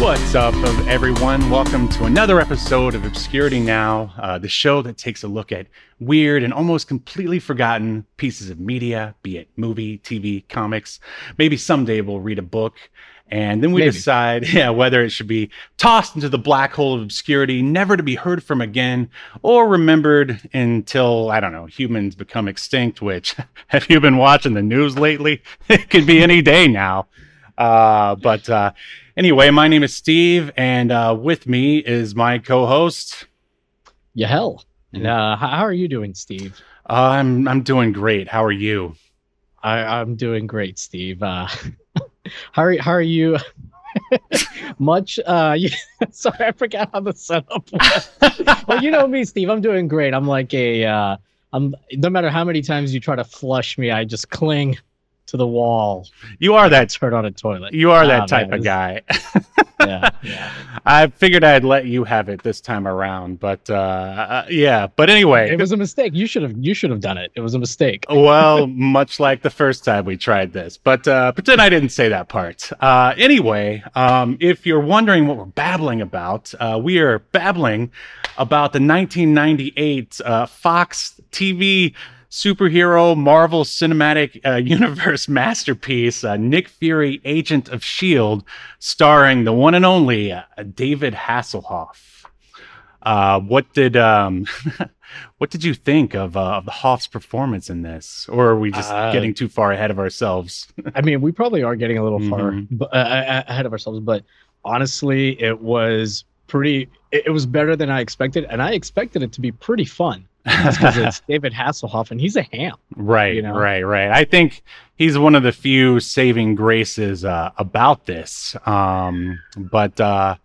What's up, everyone? Welcome to another episode of Obscurity Now, uh, the show that takes a look at weird and almost completely forgotten pieces of media, be it movie, TV, comics. Maybe someday we'll read a book, and then we Maybe. decide, yeah, whether it should be tossed into the black hole of obscurity, never to be heard from again, or remembered until I don't know humans become extinct. Which, have you been watching the news lately? It could be any day now. Uh, but uh, anyway, my name is Steve, and uh, with me is my co-host. Yeah. Mm-hmm. And uh, how, are you doing, Steve? Uh, I'm I'm doing great. How are you? I, I'm doing great, Steve. Uh, how are how are you? Much. Uh, you, sorry, I forgot how the setup was. well, you know me, Steve. I'm doing great. I'm like a. Uh, I'm no matter how many times you try to flush me, I just cling to the wall. You are that Turn on a toilet. you are that Ah, type man, of guy. Yeah, yeah. I figured I'd let you have it this time around, but uh, uh, yeah. But anyway, It was a mistake. You should have. You should have done it. It was a mistake. well, much like the first time we tried this, but uh, pretend I didn't say that part. Uh, anyway, um, if you're wondering what we're babbling about, uh, we are babbling about the 1998 uh, Fox TV superhero Marvel Cinematic uh, Universe masterpiece, uh, Nick Fury, Agent of S.H.I.E.L.D., starring the one and only uh, David Hasselhoff. Uh, what did um, what did you think of uh, of the Hoff's performance in this, or are we just Uh, getting too far ahead of ourselves? I mean, we probably are getting a little far Mhm. bu- uh, ahead of ourselves, but honestly, it was pretty. It, it was better than I expected, and I expected it to be pretty fun because it's David Hasselhoff, and he's a ham. right, you know? right, right. I think he's one of the few saving graces uh, about this. Um, but uh,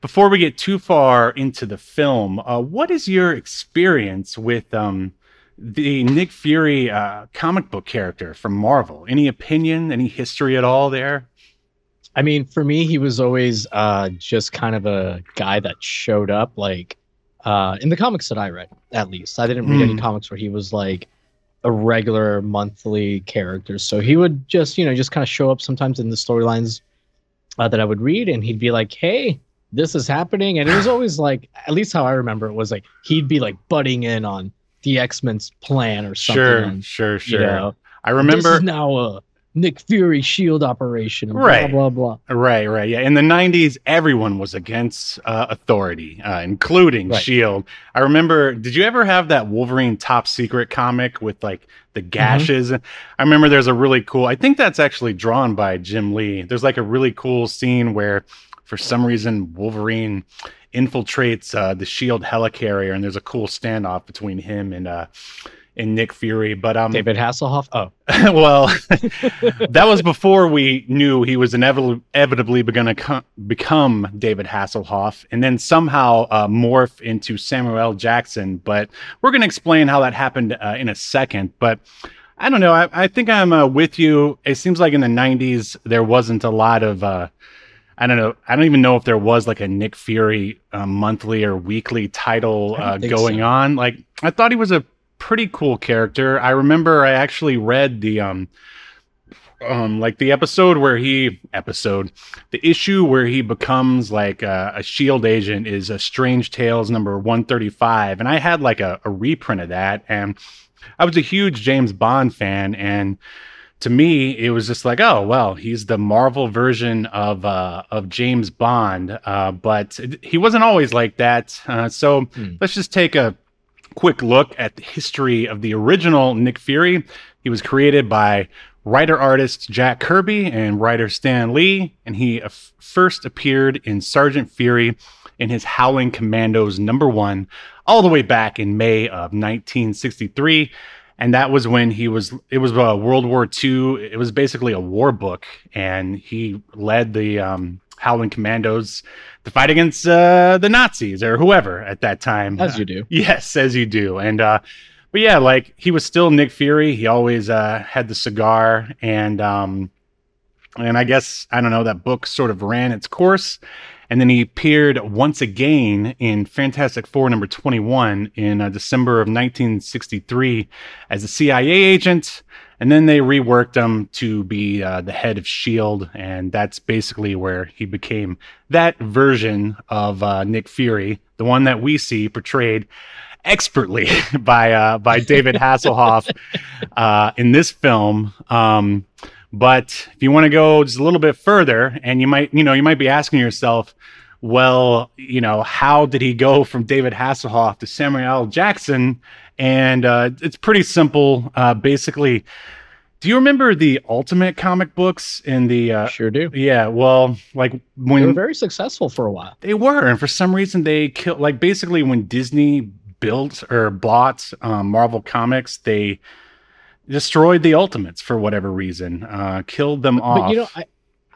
before we get too far into the film, uh, what is your experience with um, the Nick Fury uh, comic book character from Marvel? Any opinion? Any history at all there? I mean, for me, he was always uh, just kind of a guy that showed up, like uh, in the comics that I read, at least. I didn't read any Mm. comics where he was like a regular monthly character. So he would just, you know, just kind of show up sometimes in the storylines uh, that I would read, and he'd be like, "Hey, this is happening," and it was always like, at least how I remember it was like he'd be like butting in on the X Men's plan or something. Sure, and, sure, you sure. know, I remember. now a Nick Fury Shield operation. and Right. Blah blah blah. Right, right. Yeah. In the 90s, everyone was against uh, authority, uh, including Right. S.H.I.E.L.D. I remember, did you ever have that Wolverine top secret comic with like the gashes? I remember there's a really cool, I think that's actually drawn by Jim Lee. There's like a really cool scene where for some reason Wolverine infiltrates uh, the S.H.I.E.L.D. helicarrier and there's a cool standoff between him and, uh, and Nick Fury. But, um, David Hasselhoff. Oh, well, that was before we knew he was inevitably, inevitably going to co- become David Hasselhoff and then somehow uh, morph into Samuel L. Jackson. But we're going to explain how that happened uh, in a second. But I don't know. I, I think I'm uh, with you. It seems like in the 90s, there wasn't a lot of. Uh, I don't know. I don't even know if there was like a Nick Fury uh, monthly or weekly title uh, going so. on. Like I thought he was a pretty cool character. I remember I actually read the um um like the episode where he episode the issue where he becomes like a, a shield agent is a strange tales number 135 and i had like a, a reprint of that. And i was a huge james bond fan. And to me it was just like oh well he's the marvel version of uh of james bond. Uh but it- he wasn't always like that. Uh, so Hmm. let's just take a quick look at the history of the original Nick Fury. He was created by writer artist Jack Kirby and writer Stan Lee, and he uh, first appeared in Sergeant Fury in his Howling Commandos number one, all the way back in May of 1963. and that was when he was. It was uh, World War II. It was basically a war book, and he led the um, Howling Commandos the fight against uh, the Nazis or whoever at that time. As you do. Yes, as you do. And uh but yeah, like he was still Nick Fury. He always uh had the cigar and um and I guess I don't know that book sort of ran its course and then he appeared once again in Fantastic Four number 21 in uh, December of 1963 as a CIA agent and then they reworked him to be uh, the head of Shield, and that's basically where he became that version of uh, Nick Fury, the one that we see portrayed expertly by uh, by David Hasselhoff uh, in this film. Um, but if you want to go just a little bit further, and you might, you know, you might be asking yourself, well, you know, how did he go from David Hasselhoff to Samuel L. Jackson? And uh, it's pretty simple. Uh, basically, do you remember the Ultimate comic books in the? Uh, Sure do. yeah, well, like They were when very successful for a while. they were, and for some reason they killed. Like basically, when Disney built or bought um, Marvel Comics, they destroyed the Ultimates for whatever reason, uh, killed them off. But you know, I,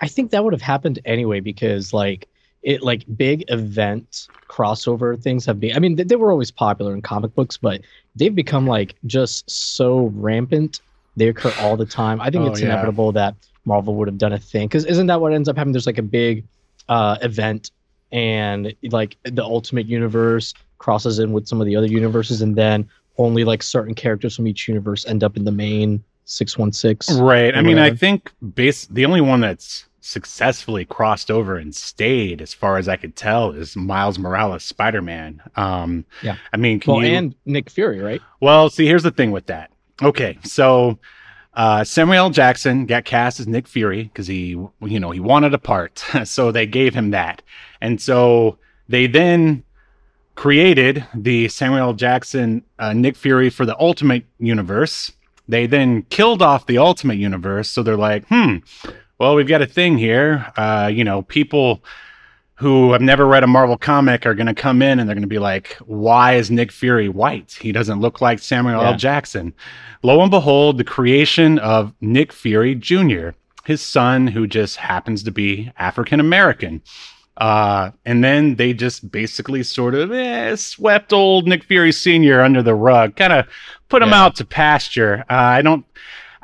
I think that would have happened anyway because like it like big event crossover things have been. I mean, they, they were always popular in comic books, but they've become like just so rampant. They occur all the time. I think Oh, it's yeah. inevitable that Marvel would have done a thing because isn't that what ends up happening? There's like a big uh, event and like the Ultimate Universe crosses in with some of the other universes, and then only like certain characters from each universe end up in the main six one six. Right. I mean, I think base the only one that's successfully crossed over and stayed, as far as I could tell, is Miles Morales Spider Man. Um, Yeah. I mean, can Well, you? and Nick Fury, right? Well, see, here's the thing with that. Okay, so uh, Samuel L. Jackson got cast as Nick Fury because he, you know, he wanted a part, so they gave him that, and so they then created the Samuel L. Jackson uh, Nick Fury for the Ultimate Universe. They then killed off the Ultimate Universe, so they're like, hmm, well, we've got a thing here. Uh, you know, people who have never read a Marvel comic are going to come in and they're going to be like, why is Nick Fury white? He doesn't look like Samuel L. Jackson. Lo and behold, the creation of Nick Fury Jr., his son, who just happens to be African American. Uh, and then they just basically sort of eh, swept old Nick Fury Sr. under the rug, kind of put him Yeah. out to pasture. Uh, I don't.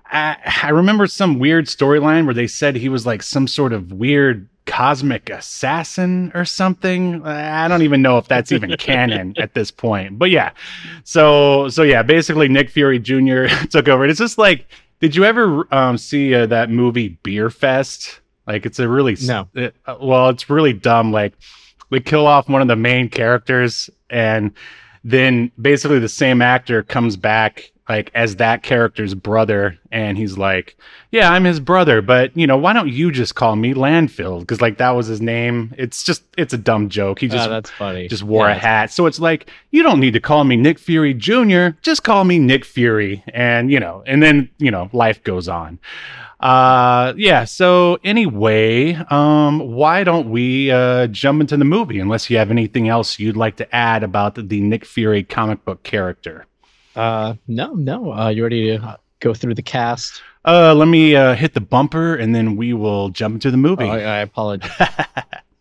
I, I remember some weird storyline where they said he was like some sort of weird cosmic assassin or something. I don't even know if that's even canon at this point. But yeah. So so yeah, basically Nick Fury Jr. took over. It's just like did you ever um, see uh, that movie Beer Fest? Like it's a really No. it- uh, well, it's really dumb. Like they kill off one of the main characters and then basically the same actor comes back like as that character's brother and he's like yeah i'm his brother but you know why don't you just call me landfill? Because like that was his name. It's just it's a dumb joke. He just Ah, that's funny. just wore Yeah, a hat. So it's like you don't need to call me nick fury jr just call me nick fury. And you know and then you know life goes on uh yeah so anyway um why don't we uh jump into the movie unless you have anything else you'd like to add about the, the nick fury comic book character Uh, no, no. Uh, you ready to uh, go through the cast? uh let me uh hit the bumper and then we will jump into the movie Oh, I, I apologize.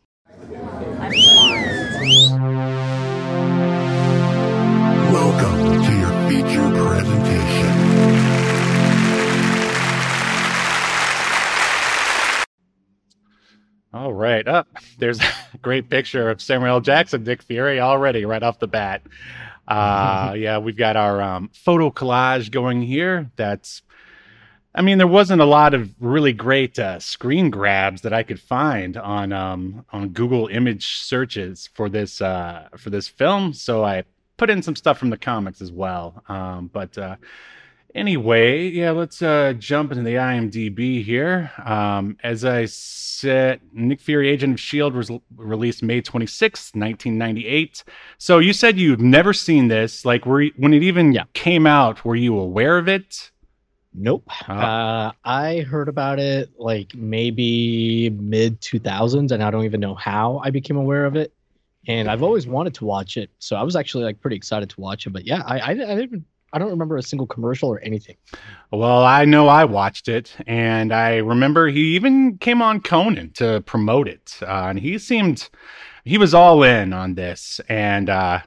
All right. Up there's a great picture of Samuel L. Jackson, Dick Fury already right off the bat. Uh, yeah, we've got our um, photo collage going here. That's, I mean, there wasn't a lot of really great uh, screen grabs that I could find on um, on Google image searches for this uh, for this film, so I put in some stuff from the comics as well. Um, but uh, Anyway, yeah, let's uh, jump into the IMDb here. Um, as I said, Nick Fury, Agent of S.H.I.E.L.D. was released May 26th, 1998. So you said you've never seen this. Like, were you, when it even Yeah. came out, were you aware of it? nope. Uh, Uh, I heard about it like maybe mid 2000s, and I don't even know how I became aware of it. And I've always wanted to watch it, so I was actually like pretty excited to watch it. But yeah, I I, I didn't I don't remember a single commercial or anything. Well, I know I watched it, and I remember he even came on Conan to promote it, uh, and he seemed he was all in on this. And uh,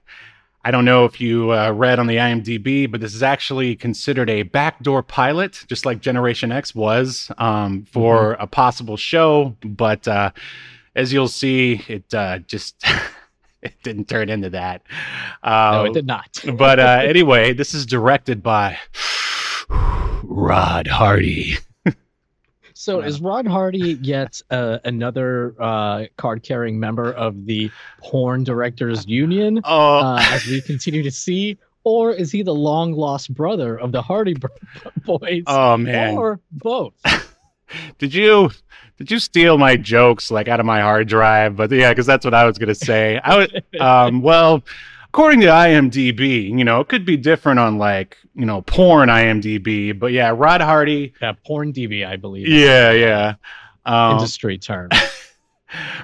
I don't know if you uh, read on the IMDb, but this is actually considered a backdoor pilot, just like Generation X was um, for a possible show. But uh, as you'll see, it uh, just it didn't turn into that. Uh, no, it did not. but uh, anyway, this is directed by Rod Hardy. So Yeah. is Rod Hardy yet uh, another uh, card-carrying member of the Porn Directors Union, Oh, uh, as we continue to see, or is he the long-lost brother of the Hardy boys, oh man, or both? Did you did you steal my jokes like out of my hard drive? But yeah, because that's what I was gonna say. I was um, well, according to IMDb, you know, it could be different on like you know porn IMDb, but yeah, Rod Hardy. yeah, Porn DB, I believe. Yeah, yeah. Um, Industry term.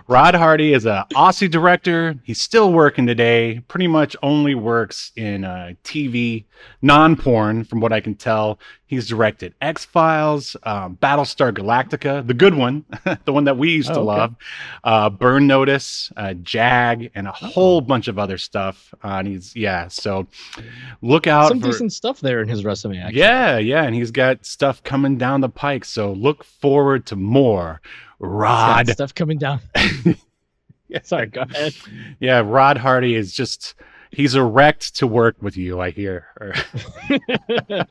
Rod Hardy is an Aussie director. He's still working today. Pretty much only works in uh, TV, non-porn, from what I can tell. He's directed X Files, um, Battlestar Galactica, the good one, the one that we used Oh, to okay. love, uh, Burn Notice, uh, Jag, and a whole bunch of other stuff. Uh, and he's yeah, so look out Some for decent stuff there in his resume. Actually. yeah, yeah, and he's got stuff coming down the pike. So look forward to more. Rod stuff coming down. Yeah. Sorry, go ahead. Yeah, Rod Hardy is just he's erect to work with you, I hear.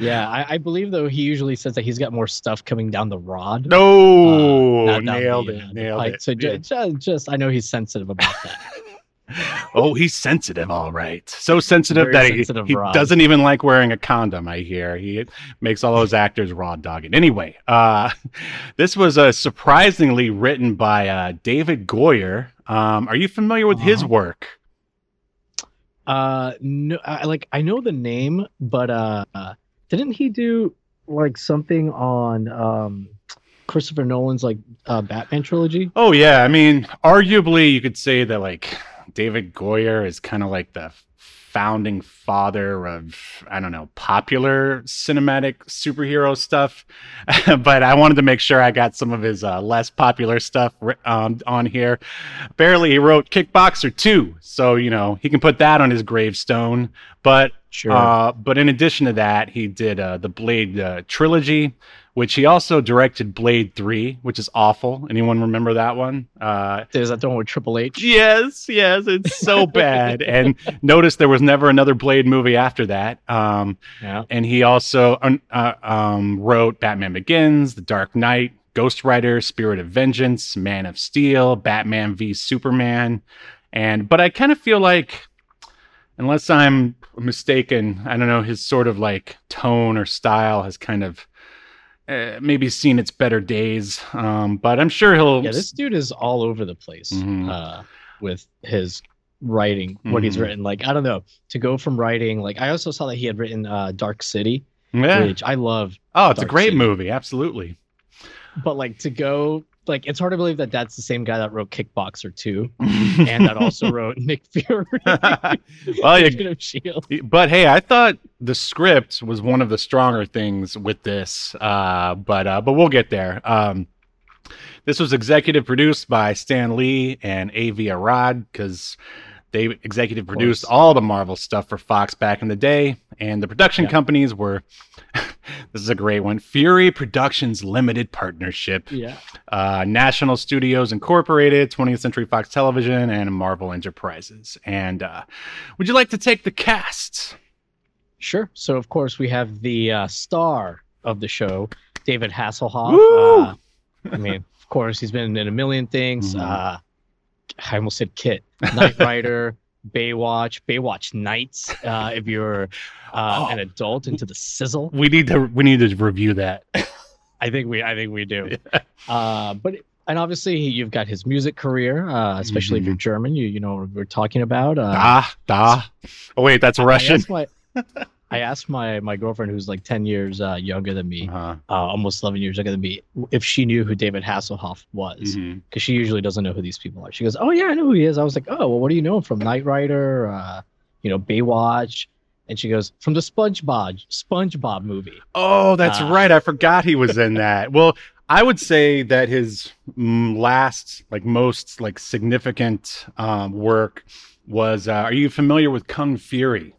Yeah, I, I believe though he usually says that he's got more stuff coming down the rod. no, uh, nailed the, it, uh, nailed pipe. it. So Yeah. ju- ju- just, I know he's sensitive about that. oh, he's sensitive, all right. So sensitive Very that he, sensitive, he doesn't even like wearing a condom, I hear. He makes all those actors raw dogged. Anyway, uh, this was uh, surprisingly written by uh, David Goyer. Um, are you familiar with his Uh-huh. work? Uh, no, I, like I know the name, but uh, didn't he do like something on um Christopher Nolan's like uh Batman trilogy? Oh yeah, I mean, arguably you could say that like David Goyer is kind of like the founding father of I don't know popular cinematic superhero stuff, but I wanted to make sure I got some of his uh, less popular stuff um, on here. Apparently, he wrote Kickboxer 2, so you know he can put that on his gravestone. But Sure. uh, but in addition to that, he did uh, the Blade uh, trilogy, which he also directed Blade 3, which is awful. Anyone remember that one? Uh, There's that one with Triple H. yes, yes, it's so bad. and notice there was never another Blade movie after that. Um, Yeah. and he also uh, um, wrote Batman Begins, The Dark Knight, Ghost Rider, Spirit of Vengeance, Man of Steel, Batman v Superman, and but I kind of feel like, unless I'm mistaken, I don't know his sort of like tone or style has kind of. Uh, maybe seen its better days, um, but I'm sure he'll. Yeah, this dude is all over the place Mhm. uh, with his writing, what he's Mhm. written. Like, I don't know, to go from writing, like, I also saw that he had written uh, Dark City, yeah. which I love, Oh, it's a great City. movie. Absolutely. but like to go, like, it's hard to believe that that's the same guy that wrote Kickboxer 2 and that also wrote Nick Fury. well, you, Agent of S.H.I.E.L.D. but hey, I thought the script was one of the stronger things with this. Uh, but uh, but we'll get there. Um, this was executive produced by Stan Lee and Avi Arad because they executive produced all the Marvel stuff for Fox back in the day, and the production Yeah. companies were. This is a great one. Fury Productions Limited Partnership. Yeah. uh, National Studios Incorporated, 20th Century Fox Television, and Marvel Enterprises. And uh, would you like to take the cast? Sure. So, of course, we have the uh, star of the show, David Hasselhoff. Uh, I mean, of course, he's been in a million things. Mhm. Uh, I almost said Kit, Knight Rider, Baywatch, Baywatch Nights. Uh, if you're uh, Oh. an adult into the sizzle, We need to we need to review that. I think we, I think we do. Uh, but and obviously, you've got his music career, uh, especially if Mhm. you're German. You, you know, what we're talking about. Uh, Da da. Oh wait, that's I Russian. my, I asked my my girlfriend, who's like ten years uh, younger than me, Uh-huh. uh, almost 11 years younger than me, if she knew who David Hasselhoff was, because Mhm. she usually doesn't know who these people are. She goes, "Oh yeah, I know who he is." I was like, "Oh well, what do you know him from Knight Rider, uh, you know, Baywatch?" And she goes, "From the SpongeBob SpongeBob movie." Oh, that's Uh, right. I forgot he was in that. Well, I would say that his last, like most, like significant um, work was. Uh, are you familiar with Kung Fury?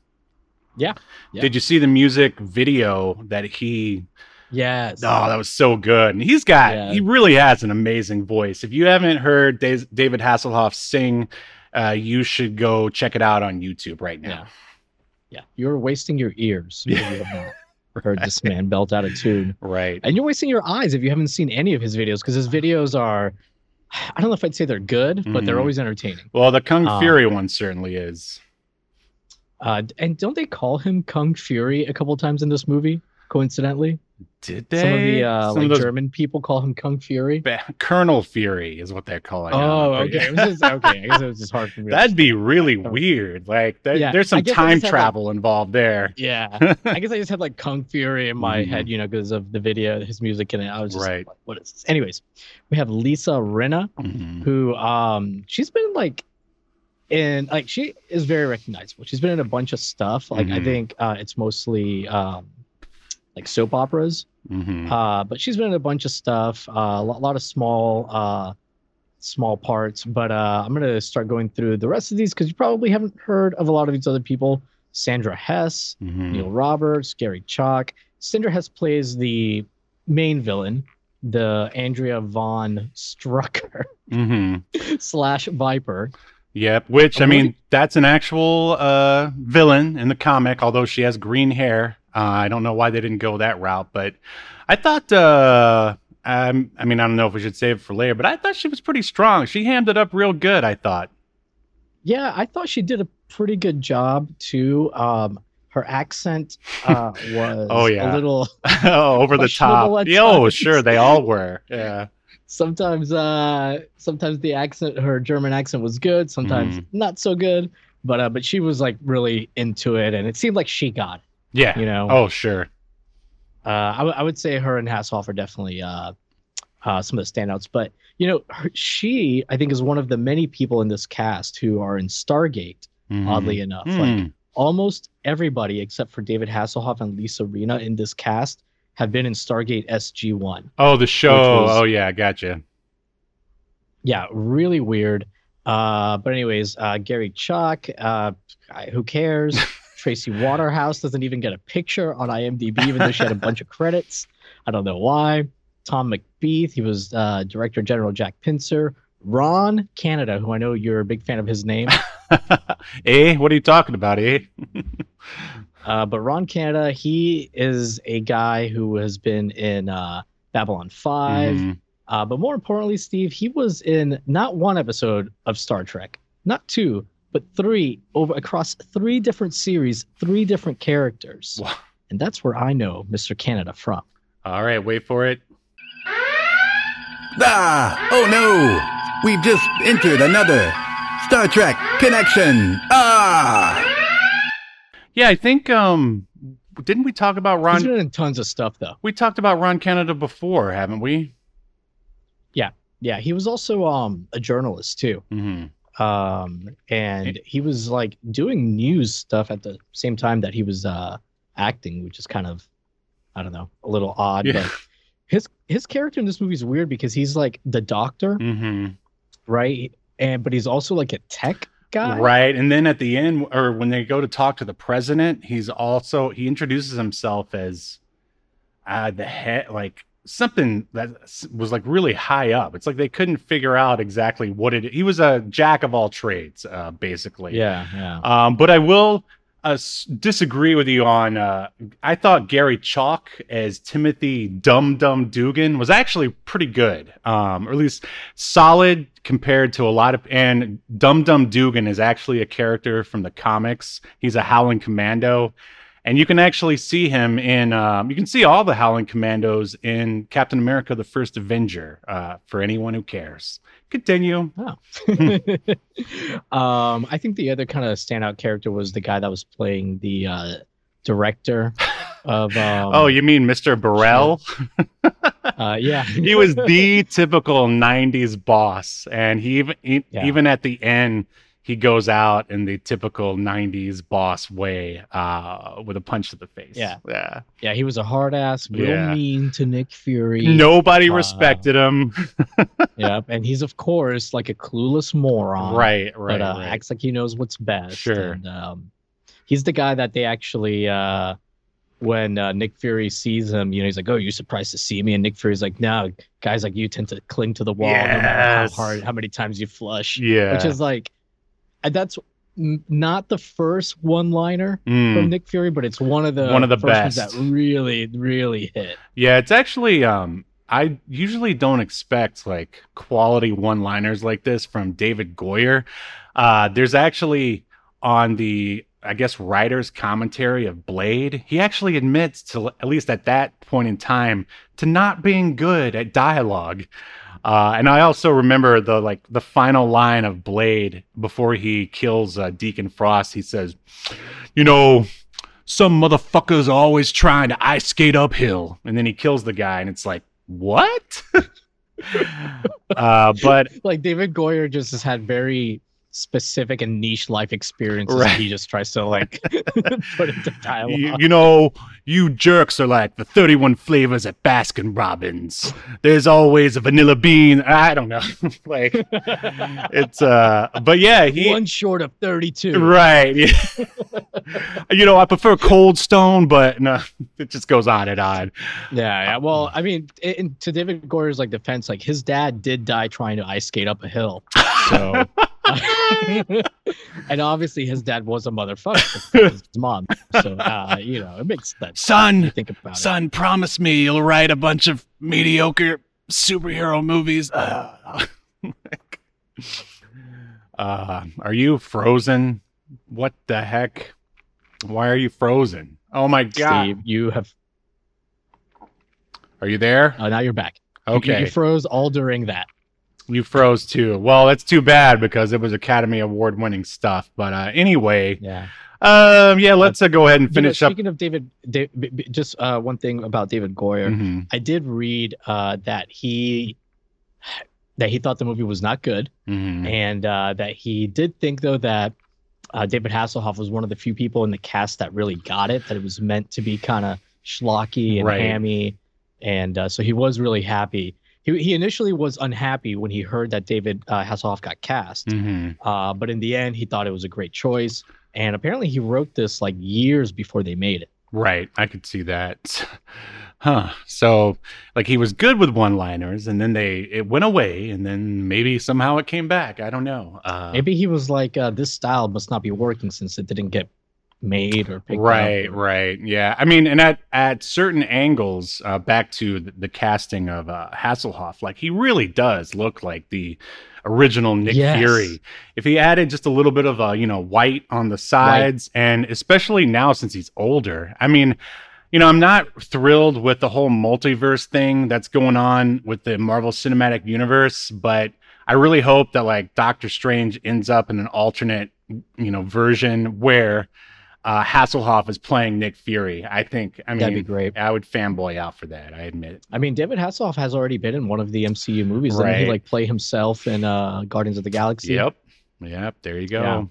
Yeah, yeah. Did you see the music video that he? Yes. Oh, that was so good. And he's got. Yeah. He really has an amazing voice. If you haven't heard Daz- David Hasselhoff sing, uh, you should go check it out on YouTube right now. Yeah. Yeah. You're wasting your ears Yeah. you have heard this man belt out a tune. Right. And you're wasting your eyes if you haven't seen any of his videos because his videos are I don't know if I'd say they're good, but they're Mhm. always entertaining. Well, the Kung Um, Fury one certainly is. Uh, and don't they call him Kung Fury a couple times in this movie? Coincidentally, Did they? some of the uh, Some like of those German people call him Kung Fury. Ba- Colonel Fury is what they're calling. Oh, him. okay. It was just, okay. I guess it was just hard for me. That'd be really weird. Like, that, Yeah, there's some time just had, like- travel involved there. Yeah, I guess I just had like Kung Fury in my Mhm. head, you know, because of the video, his music in it. I was just Right. like, what is this? Anyways, we have Lisa Rinna, Mhm. who um she's been like in like she is very recognizable. She's been in a bunch of stuff. Like I Mhm. think uh it's mostly um like soap operas. Mhm. Uh but she's been in a bunch of stuff, uh, a lot, lot of small uh small parts. But uh I'm gonna start going through the rest of these because you probably haven't heard of a lot of these other people. Sandra Hess, Mhm. Neil Roberts, Gary Chalk. Sandra Hess plays the main villain, the Andrea Von Strucker Mhm. slash Viper. Yep. Which I mean, that's an actual uh, villain in the comic. Although she has green hair, uh, I don't know why they didn't go that route. But I thought. Uh, um, I mean, I don't know if we should save it for later, but I thought she was pretty strong. She hammed it up real good. I thought. Yeah, I thought she did a pretty good job too. Um, her accent uh, was Oh, yeah. a little oh, over the top. oh, sure, they all were. Yeah. Sometimes uh sometimes the accent her German accent was good, sometimes Mhm. not so good. But uh but she was like really into it and it seemed like she got it, Yeah. you know. Oh, sure. Uh, I, w- I would say her and Hasselhoff are definitely uh, uh, some of the standouts. But you know, her, she I think is one of the many people in this cast who are in Stargate. Mhm. Oddly enough, Hmm. like almost everybody except for David Hasselhoff and Lisa Rinna in this cast have been in Stargate SG One. Oh, the show. was- oh, yeah, gotcha. Yeah, really weird. Uh, but anyways, uh, Gary Chalk, uh, who cares? Tracy Waterhouse doesn't even get a picture on IMDb, even though she had a bunch of credits. I don't know why. Tom McBeath, he was uh, Director General Jack Pincer. Ron Canada, who I know you're a big fan of his name, eh? What are you talking about, eh? uh, but Ron Canada, he is a guy who has been in uh, Babylon 5. Mhm. Uh, but more importantly, Steve, he was in not one episode of Star Trek, not two, but three over across three different series, three different characters. Wow. And that's where I know Mr. Canada from. All right, wait for it. Ah! Oh no! We've just entered another Star Trek connection. Ah! Yeah, I think um didn't we talk about He's Ron been in tons of stuff though. we talked about Ron Canada before, haven't we? Yeah, yeah. he was also um a journalist too. hmm Um and he was like doing news stuff at the same time that he was uh acting, which is kind of I don't know, a little odd. Yeah. But his his character in this movie is weird because he's like the doctor, hmm right? And but he's also like a tech guy. Right. And then at the end or when they go to talk to the president, he's also he introduces himself as uh the head like something that was like really high up. It's like they couldn't figure out exactly what it he was a jack of all trades, uh basically. Yeah, yeah. Um, but I will uh, disagree with you on. Uh, I thought Gary Chalk as Timothy Dum Dum Dugan was actually pretty good, um, or at least solid compared to a lot of. And Dum Dum Dugan is actually a character from the comics. He's a Howling Commando. And you can actually see him in, um, you can see all the Howling Commandos in Captain America the First Avenger uh, for anyone who cares. Continue. um, I think the other kind of standout character was the guy that was playing the uh, director of. Um, oh, you mean Mr. Burrell? uh, yeah. he was the typical 90s boss and he even he, Yeah. even at the end he goes out in the typical 90s boss way uh, with a punch to the face. Yeah. Yeah. Yeah, he was a hard ass, real Yeah. mean to Nick Fury. Nobody Uh, respected him. Yep, and he's of course like a clueless moron. right, right. but uh, right. acts like he knows what's best. Sure. And, um, he's the guy that they actually, uh, when uh, Nick Fury sees him, you know, he's like, "Oh, you're surprised to see me?" And Nick Fury's like, "No, guys like you tend to cling to the wall no matter how hard, how many times you flush." yeah. Which is like, and that's not the first one-liner Mm. from Nick Fury, but it's one of the One of the best. that really, really hit. Yeah, it's actually um I usually don't expect like quality one-liners like this from David Goyer. Uh there's actually on the I guess writer's commentary of Blade, he actually admits to at least at that point in time to not being good at dialogue. Uh, and I also remember the like the final line of Blade before he kills uh, Deacon Frost. He says, "You know, some motherfuckers are always trying to ice skate uphill and then he kills the guy and it's like what uh but Like David Goyer just has had very specific and niche life experiences Right. he just tries to like put into dialogue. you, you know you jerks are like the 31 flavors at baskin robbins there's always a vanilla bean i don't know like it's uh but yeah he One short of 32. right yeah. you know i prefer cold stone but no it just goes on and on Yeah, yeah. Well, I mean, in, to David Goyer's like defense, like his dad did die trying to ice skate up a hill. So, and obviously his dad was a motherfucker. His mom. So, uh, you know, it makes sense. son think about it. Son, promise me you'll write a bunch of mediocre superhero movies. Uh, uh, are you frozen? What the heck? Why are you frozen? Oh my god! Steve, you have. Are you there? Oh, now you're back. You- Okay, You, froze all during that. You froze too. Well, that's too bad because it was Academy Award winning stuff. But uh, anyway, Yeah. um, yeah, let's uh, go ahead and You know, finish up. speaking of David, Da- b- b- just uh, one thing about David Goyer. Mhm, I did read uh, that he that he thought the movie was not good, mhm. and uh, that he did think though that uh, David Hasselhoff was one of the few people in the cast that really got it. That it was meant to be kind of schlocky and Right. hammy, and uh, so he was really happy. He, he initially was unhappy when he heard that David uh, Hasselhoff got cast, Mhm. uh, but in the end, he thought it was a great choice. And apparently, he wrote this like years before they made it. Right, I could see that. Huh. So, like, he was good with one-liners, and then they it went away, and then maybe somehow it came back. I don't know. Uh, Maybe he was like, uh, "This style must not be working since it didn't get made or picked right, up." right, yeah. I mean, and at at certain angles, uh, back to the, the casting of uh, Hasselhoff, like he really does look like the original Nick Yes. Fury. If he added just a little bit of uh, you know white on the sides, and especially now since he's older, I mean. You know, I'm not thrilled with the whole multiverse thing that's going on with the Marvel Cinematic Universe, but I really hope that like Doctor Strange ends up in an alternate, you know, version where uh, Hasselhoff is playing Nick Fury. I think. I mean, That'd be great. I would fanboy out for that. I admit. I mean, David Hasselhoff has already been in one of the MCU movies. Didn't he like play himself in uh, Guardians of the Galaxy? Yep. Yep. There you go. Yeah.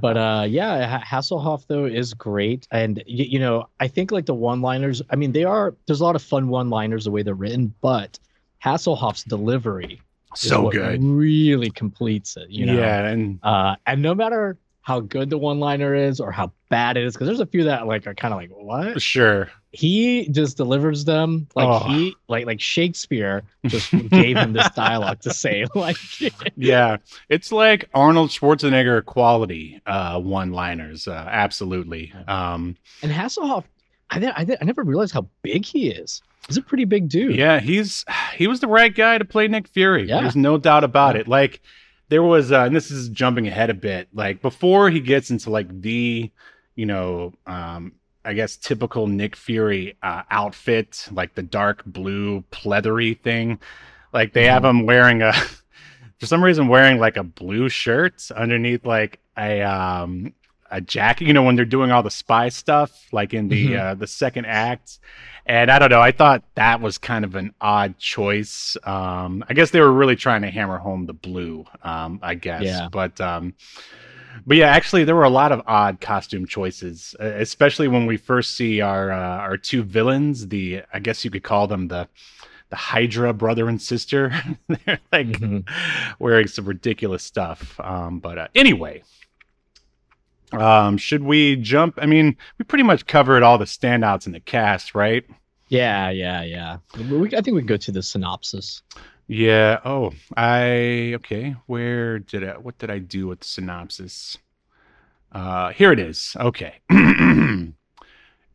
But uh, yeah, Hasselhoff though is great, and y- you know, I think like the one-liners. I mean, they are. There's a lot of fun one-liners the way they're written, but Hasselhoff's delivery is So good. really completes it. You know? Yeah, and Uh, and no matter how good the one-liner is or how bad it is, because there's a few that like are kind of like what sure. he just delivers them like Oh. he like like Shakespeare just gave him this dialogue to say like Yeah, it's like Arnold Schwarzenegger quality uh, one-liners. Uh, absolutely. Um, and Hasselhoff I I, I never realized how big he is. He's a pretty big dude. Yeah, he's he was the right guy to play Nick Fury. Yeah. There's no doubt about Yeah. it. Like there was uh, and this is jumping ahead a bit. Like before he gets into like the, you know, um I guess typical Nick Fury uh, outfit, like the dark blue pleathery thing. Like they have him wearing a for some reason wearing like a blue shirt underneath like a um a jacket. You know, when they're doing all the spy stuff, like in the Mhm. uh, the second act. And I don't know. I thought that was kind of an odd choice. Um, I guess they were really trying to hammer home the blue. Um, I guess. Yeah. But um, but yeah, actually, there were a lot of odd costume choices, especially when we first see our uh, our two villains. The I guess you could call them the the Hydra brother and sister. They're like Mhm. wearing some ridiculous stuff. Um, but uh, anyway, um, should we jump? I mean, we pretty much covered all the standouts in the cast, right? Yeah, yeah, yeah. We, I think we can go to the synopsis. Yeah. Oh, I okay. Where did I? What did I do with the synopsis? Uh, here it is. Okay.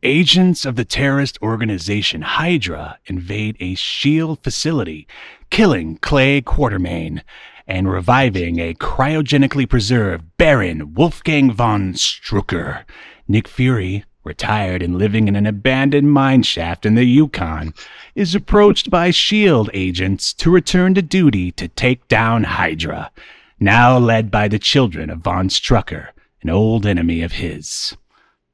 Agents of the terrorist organization Hydra invade a shield facility, killing Clay Quartermain and reviving a cryogenically preserved Baron Wolfgang von Strucker. Nick Fury, retired and living in an abandoned mine shaft in the Yukon, is approached by SHIELD agents to return to duty to take down Hydra, now led by the children of Von Strucker, an old enemy of his.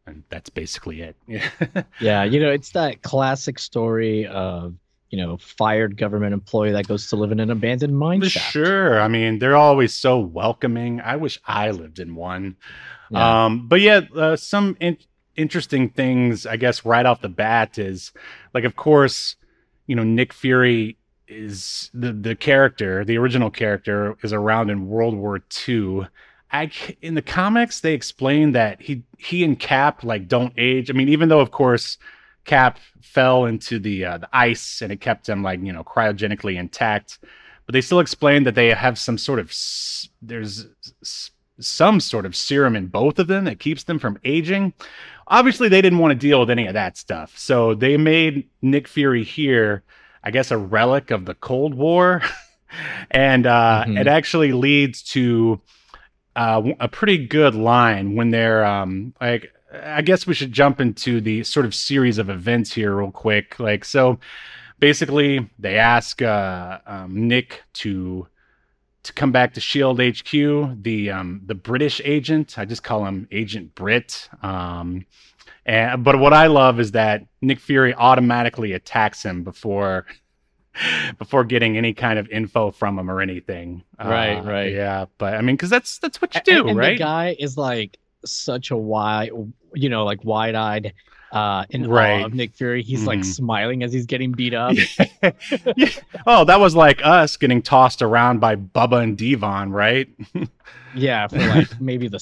And that's basically it. Yeah, you know, it's that classic story of, you know, fired government employee that goes to live in an abandoned mine shaft. Sure. I mean, they're always so welcoming. I wish I lived in one. Yeah. Um, but yeah, uh, some in- interesting things, I guess, right off the bat is like, of course, you know, Nick Fury is the the character, the original character, is around in World War II. I in the comics they explain that he he and Cap like don't age. I mean, even though of course Cap fell into the uh, the ice and it kept him like you know cryogenically intact, but they still explain that they have some sort of s- there's s- some sort of serum in both of them that keeps them from aging. Obviously, they didn't want to deal with any of that stuff, so they made Nick Fury here, I guess, a relic of the Cold War, and uh, Mhm. it actually leads to uh, a pretty good line when they're um, like. I guess we should jump into the sort of series of events here real quick. Like so, basically, they ask uh, um, Nick to to come back to Shield HQ. The um, the British agent, I just call him Agent Brit. Um, and but what I love is that Nick Fury automatically attacks him before before getting any kind of info from him or anything. Right, Uh, right. Yeah, but I mean, because that's that's what you do, and, and right? The guy is like such a wide, you know, like wide eyed, uh, in Right. awe of Nick Fury. He's like Mhm. smiling as he's getting beat up. Yeah. Oh, that was like us getting tossed around by Bubba and Devon, right? yeah, for like maybe the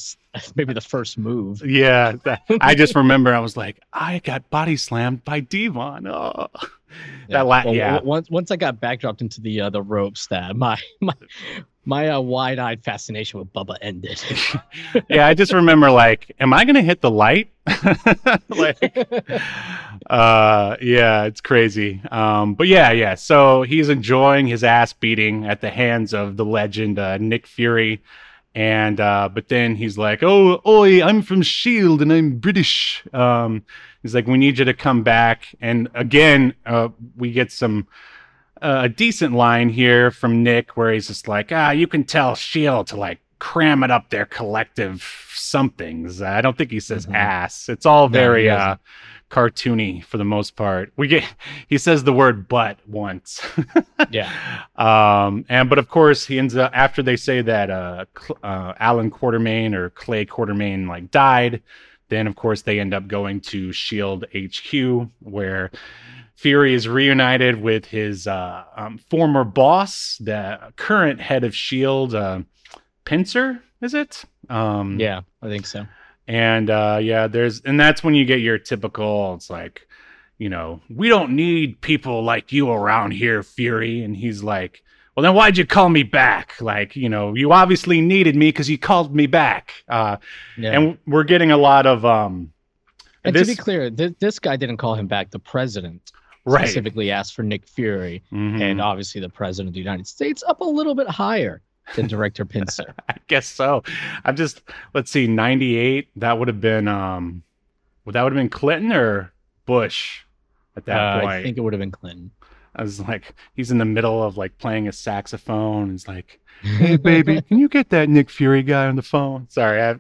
maybe the first move. Yeah, that, I just remember I was like, I got body slammed by Devon. Oh, that la- Well, yeah, Once once I got backdropped into the uh, the ropes, that my my my uh, wide eyed fascination with Bubba ended. yeah. I just remember like, am I gonna hit the light? like, uh, yeah, it's crazy. Um, but yeah, yeah. So he's enjoying his ass beating at the hands of the legend uh, Nick Fury. And uh, but then he's like, "Oh, oi, I'm from Shield and I'm British." Um, he's like, "We need you to come back." And again, uh, we get some uh, a decent line here from Nick where he's just like, "Ah, you can tell Shield to like cram it up their collective somethings." I don't think he says Mhm. ass. It's all very he uh, cartoony for the most part. We get he says the word "but" once. yeah. Um, and but of course he ends up after they say that uh, uh Alan Quartermain or Clay Quartermain like died, then of course they end up going to Shield HQ where Fury is reunited with his uh, um, former boss, the current head of Shield, uh, Pincer. Is it? Um, Yeah, I think so. and uh yeah there's and that's when you get your typical it's like you know we don't need people like you around here fury and he's like well then why'd you call me back like you know you obviously needed me because you called me back uh Yeah. and we're getting a lot of um And this to be clear, th- this guy didn't call him back. The president right specifically asked for Nick Fury, Mhm. and obviously the president of the United States up a little bit higher than Director Pincer. i guess so i'm just let's see 98 that would have been um would that would have been clinton or bush at that Uh, point I think it would have been Clinton. I was like, he's in the middle of like playing a saxophone. He's like, "Hey, baby, can you get that Nick Fury guy on the phone?" Sorry, I,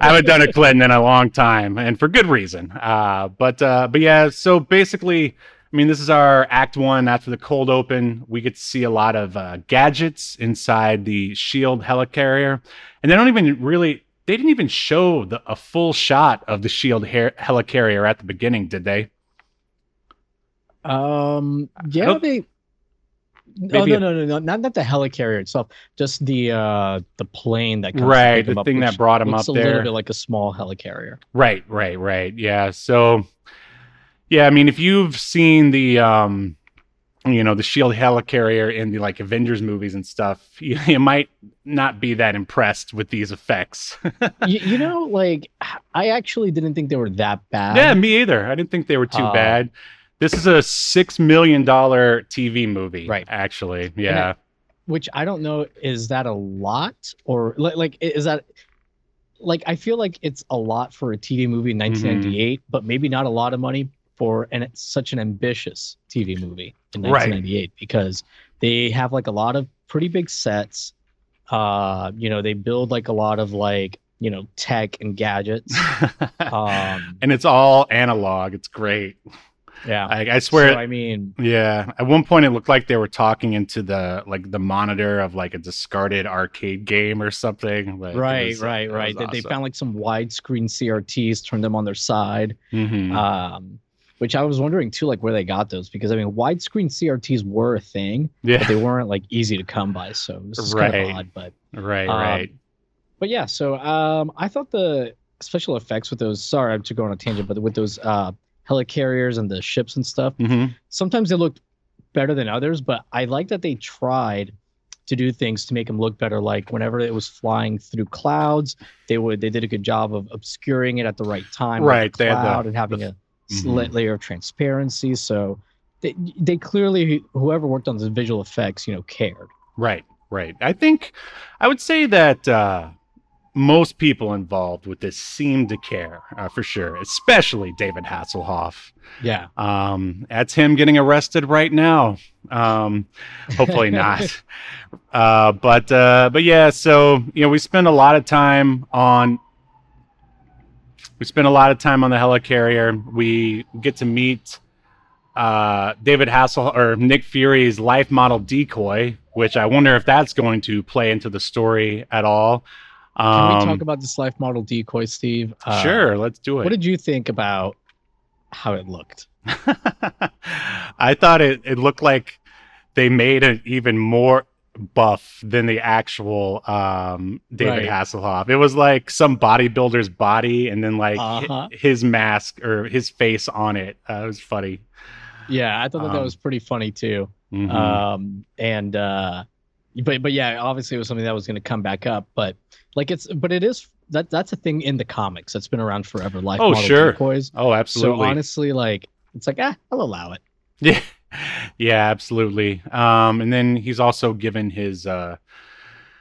I haven't done a Clinton in a long time, and for good reason. Uh, but uh, but yeah, so basically, I mean, this is our Act One after the cold open. We get to see a lot of uh, gadgets inside the Shield helicarrier, and they don't even really. They didn't even show the, a full shot of the Shield her- helicarrier at the beginning, did they? Um, yeah, they. No, a- no, no, no, not not the helicarrier itself, just the uh the plane that comes Right, the up, thing that brought looks up a little bit like a small helicarrier. Right, right, right. Yeah. So, yeah, I mean, if you've seen the, um, you know, the Shield helicarrier in the like Avengers movies and stuff, you, you might not be that impressed with these effects. you, you know, like I actually didn't think they were that bad. yeah, me either. I didn't think they were too Uh, bad. This is a six million dollar TV movie, Right. Actually, yeah. which I don't know is that a lot or like like is that like I feel like it's a lot for a TV movie in 1998, but maybe not a lot of money for and it's such an ambitious TV movie in Right. 1998 because they have like a lot of pretty big sets. Uh, you know, they build like a lot of like you know tech and gadgets. Um, and it's all analog. It's great. yeah. I, I swear. So, I mean, Yeah, at one point it looked like they were talking into the like the monitor of like a discarded arcade game or something. right, was, right, right. was They, found like some widescreen CRTs, turned them on their side. Mhm. um which i was wondering too like where they got those because i mean widescreen crts were a thing yeah, but they weren't like easy to come by so this is kind of odd but right, um, right. but yeah so um i thought the special effects with those sorry i'm to go on a tangent but with those uh helicarriers and the ships and stuff hmm sometimes they looked better than others but i like that they tried to do things to make them look better like whenever it was flying through clouds they would they did a good job of obscuring it at the right time with the Right, they had the- and having the- a slit layer of transparency so they, they clearly whoever worked on the visual effects you know cared Right, right. I think I would say that uh, most people involved with this seem to care uh, for sure, especially David Hasselhoff. yeah Um, that's him getting arrested right now. Um, hopefully not. uh, but uh, but yeah, so you know, we spend a lot of time on we spend a lot of time on the helicarrier. We get to meet uh, David Hassel or Nick Fury's life model decoy, which I wonder if that's going to play into the story at all. can we Um, talk about this life model decoy steve Uh, sure, let's do it. what did you think about how it looked I thought it, it looked like they made it even more buff than the actual um, David Right. Hasselhoff. It was like some bodybuilder's body and then like Uh-huh. his mask or his face on it. Uh, it was funny. yeah i thought that, that Um, was pretty funny too Mhm. um and uh but but yeah obviously it was something that was going to come back up but like it's but it is that that's a thing in the comics that's been around forever life Oh, model sure. oh, absolutely. so honestly like it's like ah i'll allow it Yeah, yeah, absolutely. Um, and then he's also given his uh,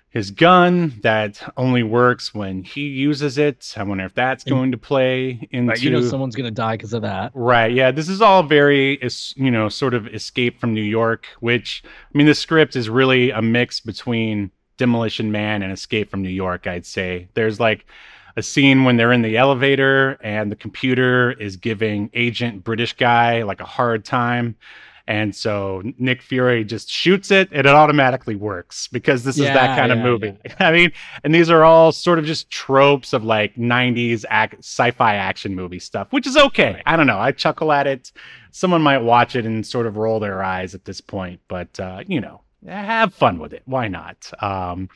his gun that only works when he uses it. I wonder if that's And- going to play into. right you know someone's going to die because of that Right. Yeah. This is all very, you know, sort of escape from New York, which, I mean, the script is really a mix between Demolition Man and Escape from New York, I'd say. There's like a scene when they're in the elevator and the computer is giving Agent British Guy like a hard time. And so Nick Fury just shoots it and it automatically works because this is that Yeah, kind of yeah, movie. I mean, and these are all sort of just tropes of like 90s ac- sci-fi action movie stuff which is okay. Right. i don't know. I chuckle at it. Someone might watch it and sort of roll their eyes at this point but uh, you know have fun with it. Why not? Um,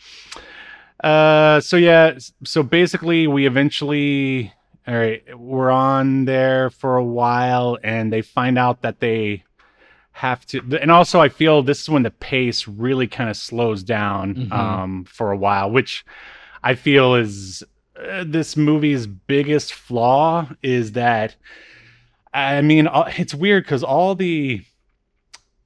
uh, so yeah so basically we eventually all right we're on there for a while and they find out that they have to and also i feel this is when the pace really kind of slows down Mhm. um, for a while which i feel is uh, this movie's biggest flaw is that i mean it's weird because all the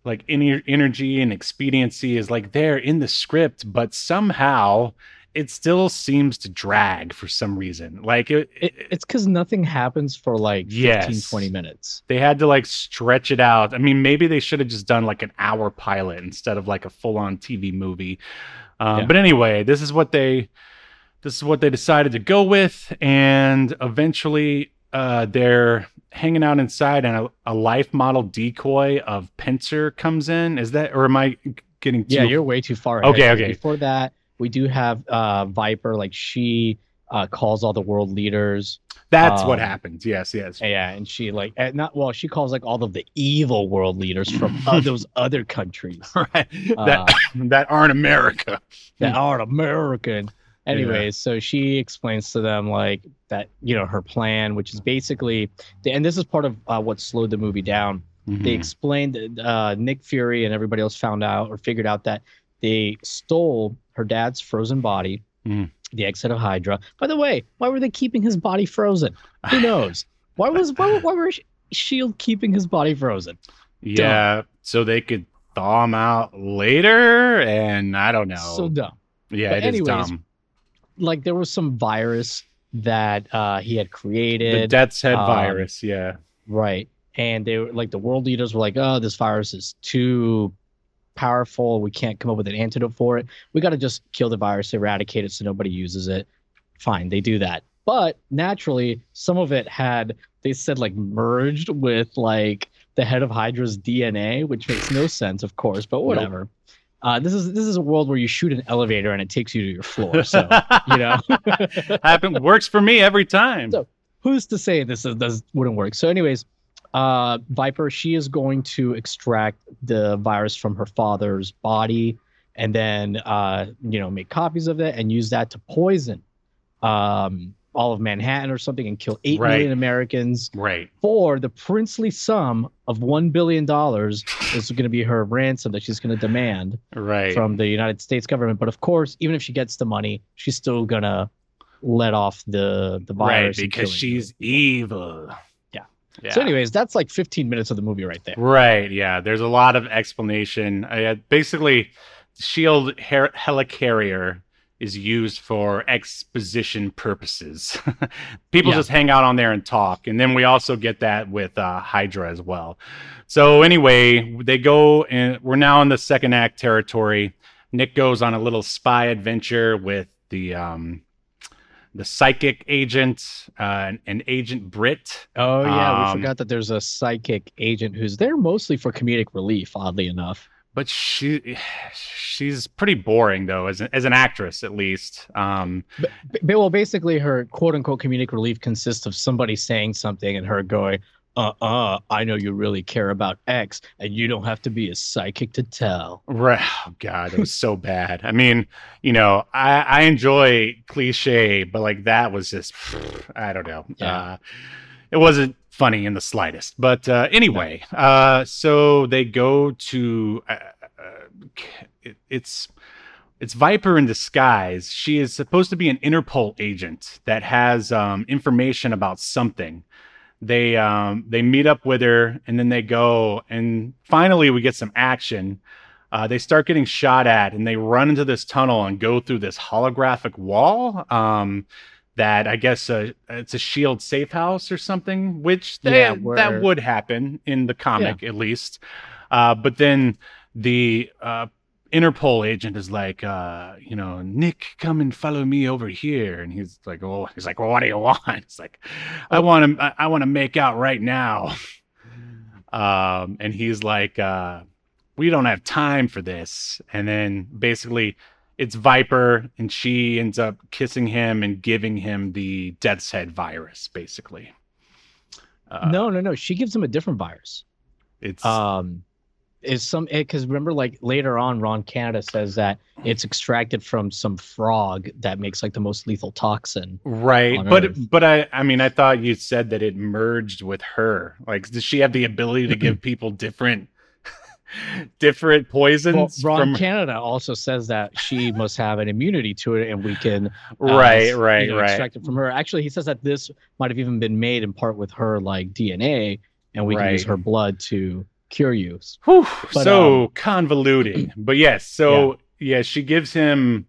like ener- energy and expediency is like there in the script but somehow it still seems to drag for some reason. Like it, It, it's because nothing happens for like 15, Yes. 20 minutes. they had to like stretch it out. I mean, maybe they should have just done like an hour pilot instead of like a full on TV movie. Um, Yeah. But anyway, this is what they this is what they decided to go with, and eventually uh, they're hanging out inside, and a, a life model decoy of Pincer comes in. Is that or am I getting too? Yeah, you're way too far. Ahead. Okay, okay. Before that, we do have uh Viper. Like she uh calls all the world leaders. That's what um, happens. Yes, yes. Yeah, and she like eh, not well. She calls like all of the evil world leaders from uh, those other countries Right. Uh, that that aren't America. that aren't American. Anyways, so she explains to them like that, you know, her plan, which is basically, and this is part of uh, what slowed the movie down. They Mhm. explained that uh, Nick Fury and everybody else found out or figured out that they stole her dad's frozen body, Mm. the exit of Hydra. By the way, why were they keeping his body frozen? Who knows? Why was why, why were Shield keeping his body frozen? Yeah, so they could thaw him out later, and I don't know. So dumb. yeah, but it is anyways, dumb. Like there was some virus that uh, he had created. The. Death's Head um, virus. Yeah, Right. And they were like the world leaders were like, oh, this virus is too powerful. We can't come up with an antidote for it. We got to just kill the virus, eradicate it so nobody uses it. Fine, they do that. But naturally, some of it had, they said, like merged with like the head of Hydra's DNA, which makes no sense, of course, but whatever. Uh, this is this is a world where you shoot an elevator and it takes you to your floor. So you know, happen works for me every time. So- who's to say this is, does wouldn't work? So, anyways, uh, Viper, she is going to extract the virus from her father's body, and then uh, you know make copies of it and use that to poison um, all of Manhattan or something and kill eight million Right. Americans right. for the princely sum of one billion dollars. is going to be her ransom that she's going to demand Right. from the United States government. But of course, even if she gets the money, she's still gonna let off the the virus and because she's people. evil. Yeah. So, anyways, that's like 15 minutes of the movie right there. Right. Yeah. There's a lot of explanation. Uh, basically, Shield her- helicarrier is used for exposition purposes. People Yeah. just hang out on there and talk, and then we also get that with uh, Hydra as well. So anyway, they go and we're now in the second act territory. Nick goes on a little spy adventure with the um, the psychic agent uh, and Agent Brit. Oh yeah, we Um, forgot that there's a psychic agent who's there mostly for comedic relief. Oddly enough. but she she's pretty boring though as an, as an actress at least um B- b- well, basically, her quote unquote comedic relief consists of somebody saying something and her going, "Uh, uh, I know you really care about X, and you don't have to be a psychic to tell." right oh god it was so bad i mean you know i i enjoy cliche but like that was just i don't know Yeah. uh it wasn't funny in the slightest but uh anyway uh so they go to uh, uh, it, it's it's Viper in disguise. She is supposed to be an Interpol agent that has um, information about something. They um, they meet up with her, and then they go, and finally we get some action. Uh, they start getting shot at, and they run into this tunnel and go through this holographic wall. Um, that I guess uh, it's a shield safe house or something, which they, Yeah, that would happen in the comic at least. Uh, but then the uh, Interpol agent is like, uh, you know, Nick, come and follow me over here, and he's like, oh, he's like, well, what do you want? It's like, I want to, I, I want to make out right now. Um, and he's like, uh, we don't have time for this. And then basically, it's Viper, and she ends up kissing him and giving him the Death's Head virus, basically. Uh, no, no, no. She gives him a different virus. it's um is some because remember like later on ron canada says that it's extracted from some frog that makes like the most lethal toxin Right, but Earth. but I I mean I thought you said that it merged with her. Like, does she have the ability to give people different different well, poisons ron from? canada also says that she must have an immunity to it and we can uh, right, right, you know, right. extract it from her actually he says that this might have even been made in part with her like dna and we can use her blood to cure you Whew, But, so um, convoluted, but yes. So yeah. she gives him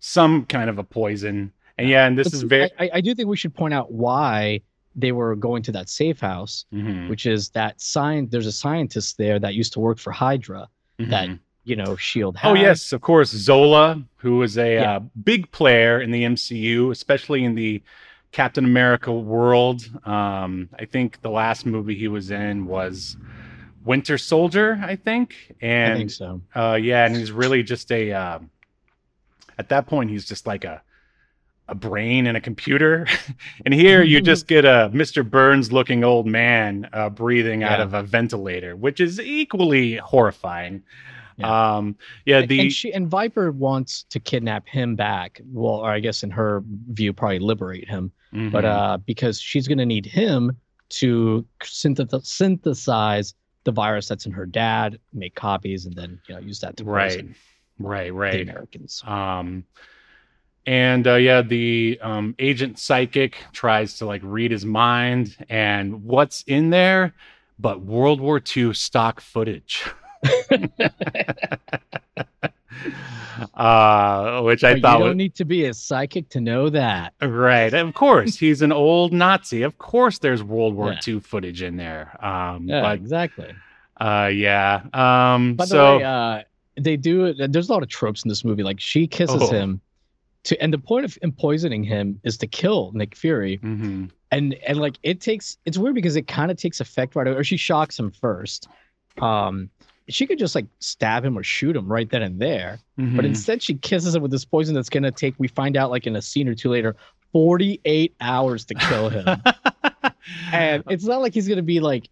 some kind of a poison. And yeah, and this But is very. I, I do think we should point out why they were going to that safe house, Mhm, which is that sign. There's a scientist there that used to work for Hydra. that mhm. You know, Shield. Had. Oh yes, of course, Zola, who was a Yeah. uh, big player in the MCU, especially in the Captain America world. Um, I think the last movie he was in was Winter Soldier, I think, I and think so. Uh, yeah, and he's really just a. Uh, at that point, he's just like a a brain and a computer. and here, you just get a Mr. Burns-looking old man uh, breathing out of a ventilator, which is equally horrifying. Yeah. Um, yeah, the and she and Viper wants to kidnap him back. Well, or I guess in her view, probably liberate him. But Mhm. uh, because she's going to need him to synthesize the virus that's in her dad, make copies, and then you know use that to right, poison right, the right. Americans. Um, and uh, yeah, the um, agent psychic tries to like read his mind, and what's in there but World War II stock footage. uh, which I But thought you don't need to be a psychic to know that. right. Of course, he's an old Nazi. Of course, there's World War Yeah. II footage in there. Um, Yeah, but exactly. uh, yeah. Um, By the so way, uh, they do. There's a lot of tropes in this movie. Like she kisses Oh. him, to and the point of poisoning him is to kill Nick Fury. mhm. and and like it takes it's weird because it kind of takes effect right away or she shocks him first um she could just like stab him or shoot him right then and there but Mhm. instead she kisses him with this poison that's gonna take we find out like in a scene or two later 48 hours to kill him. And it's not like he's gonna be like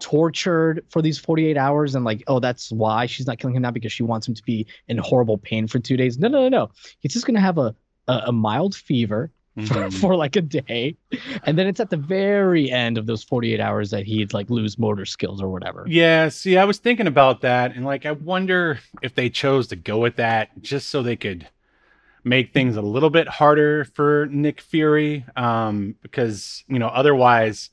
tortured for these 48 hours and like oh that's why she's not killing him now because she wants him to be in horrible pain for two days. No no no no. He's just gonna have a a, a mild fever for, Mhm. for like a day and then it's at the very end of those 48 hours that he'd like lose motor skills or whatever Yeah, see, I was thinking about that, and like, I wonder if they chose to go with that just so they could make things a little bit harder for Nick Fury, um, because you know, otherwise,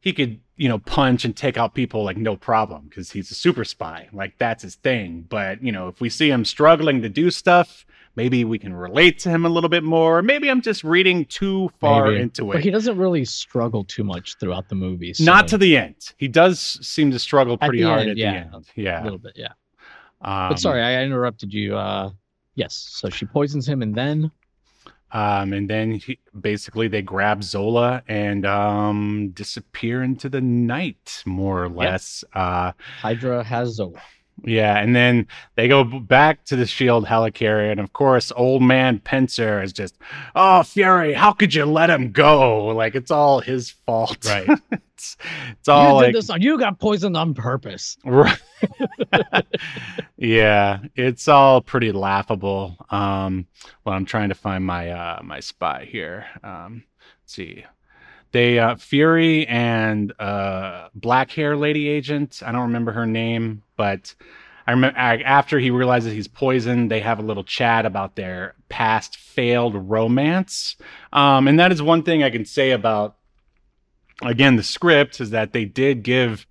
he could you know punch and take out people like no problem because he's a super spy, like that's his thing. But you know, if we see him struggling to do stuff, maybe we can relate to him a little bit more. Maybe I'm just reading too far Maybe. into it. but he doesn't really struggle too much throughout the movie so Not to the end. He does seem to struggle At pretty the hard end, at yeah. the end. Yeah. a little bit yeah Um, but sorry i interrupted you uh yes so she poisons him and then Um, and then he, basically they grab Zola and um, disappear into the night, more or less. Uh, hydra has zola yeah, and then they go back to the Shield helicarrier, and of course, old man Pincer is just, "Oh, Fury, how could you let him go? Like it's all his fault, Right. it's it's all you like this on you got poisoned on purpose Right. yeah, it's all pretty laughable. Um, well, I'm trying to find my uh my spy here. Um, let's see. They uh Fury and uh black hair lady agent, I don't remember her name, but I remember after he realizes he's poisoned, they have a little chat about their past failed romance. Um, and that is one thing I can say about again the script is that they did give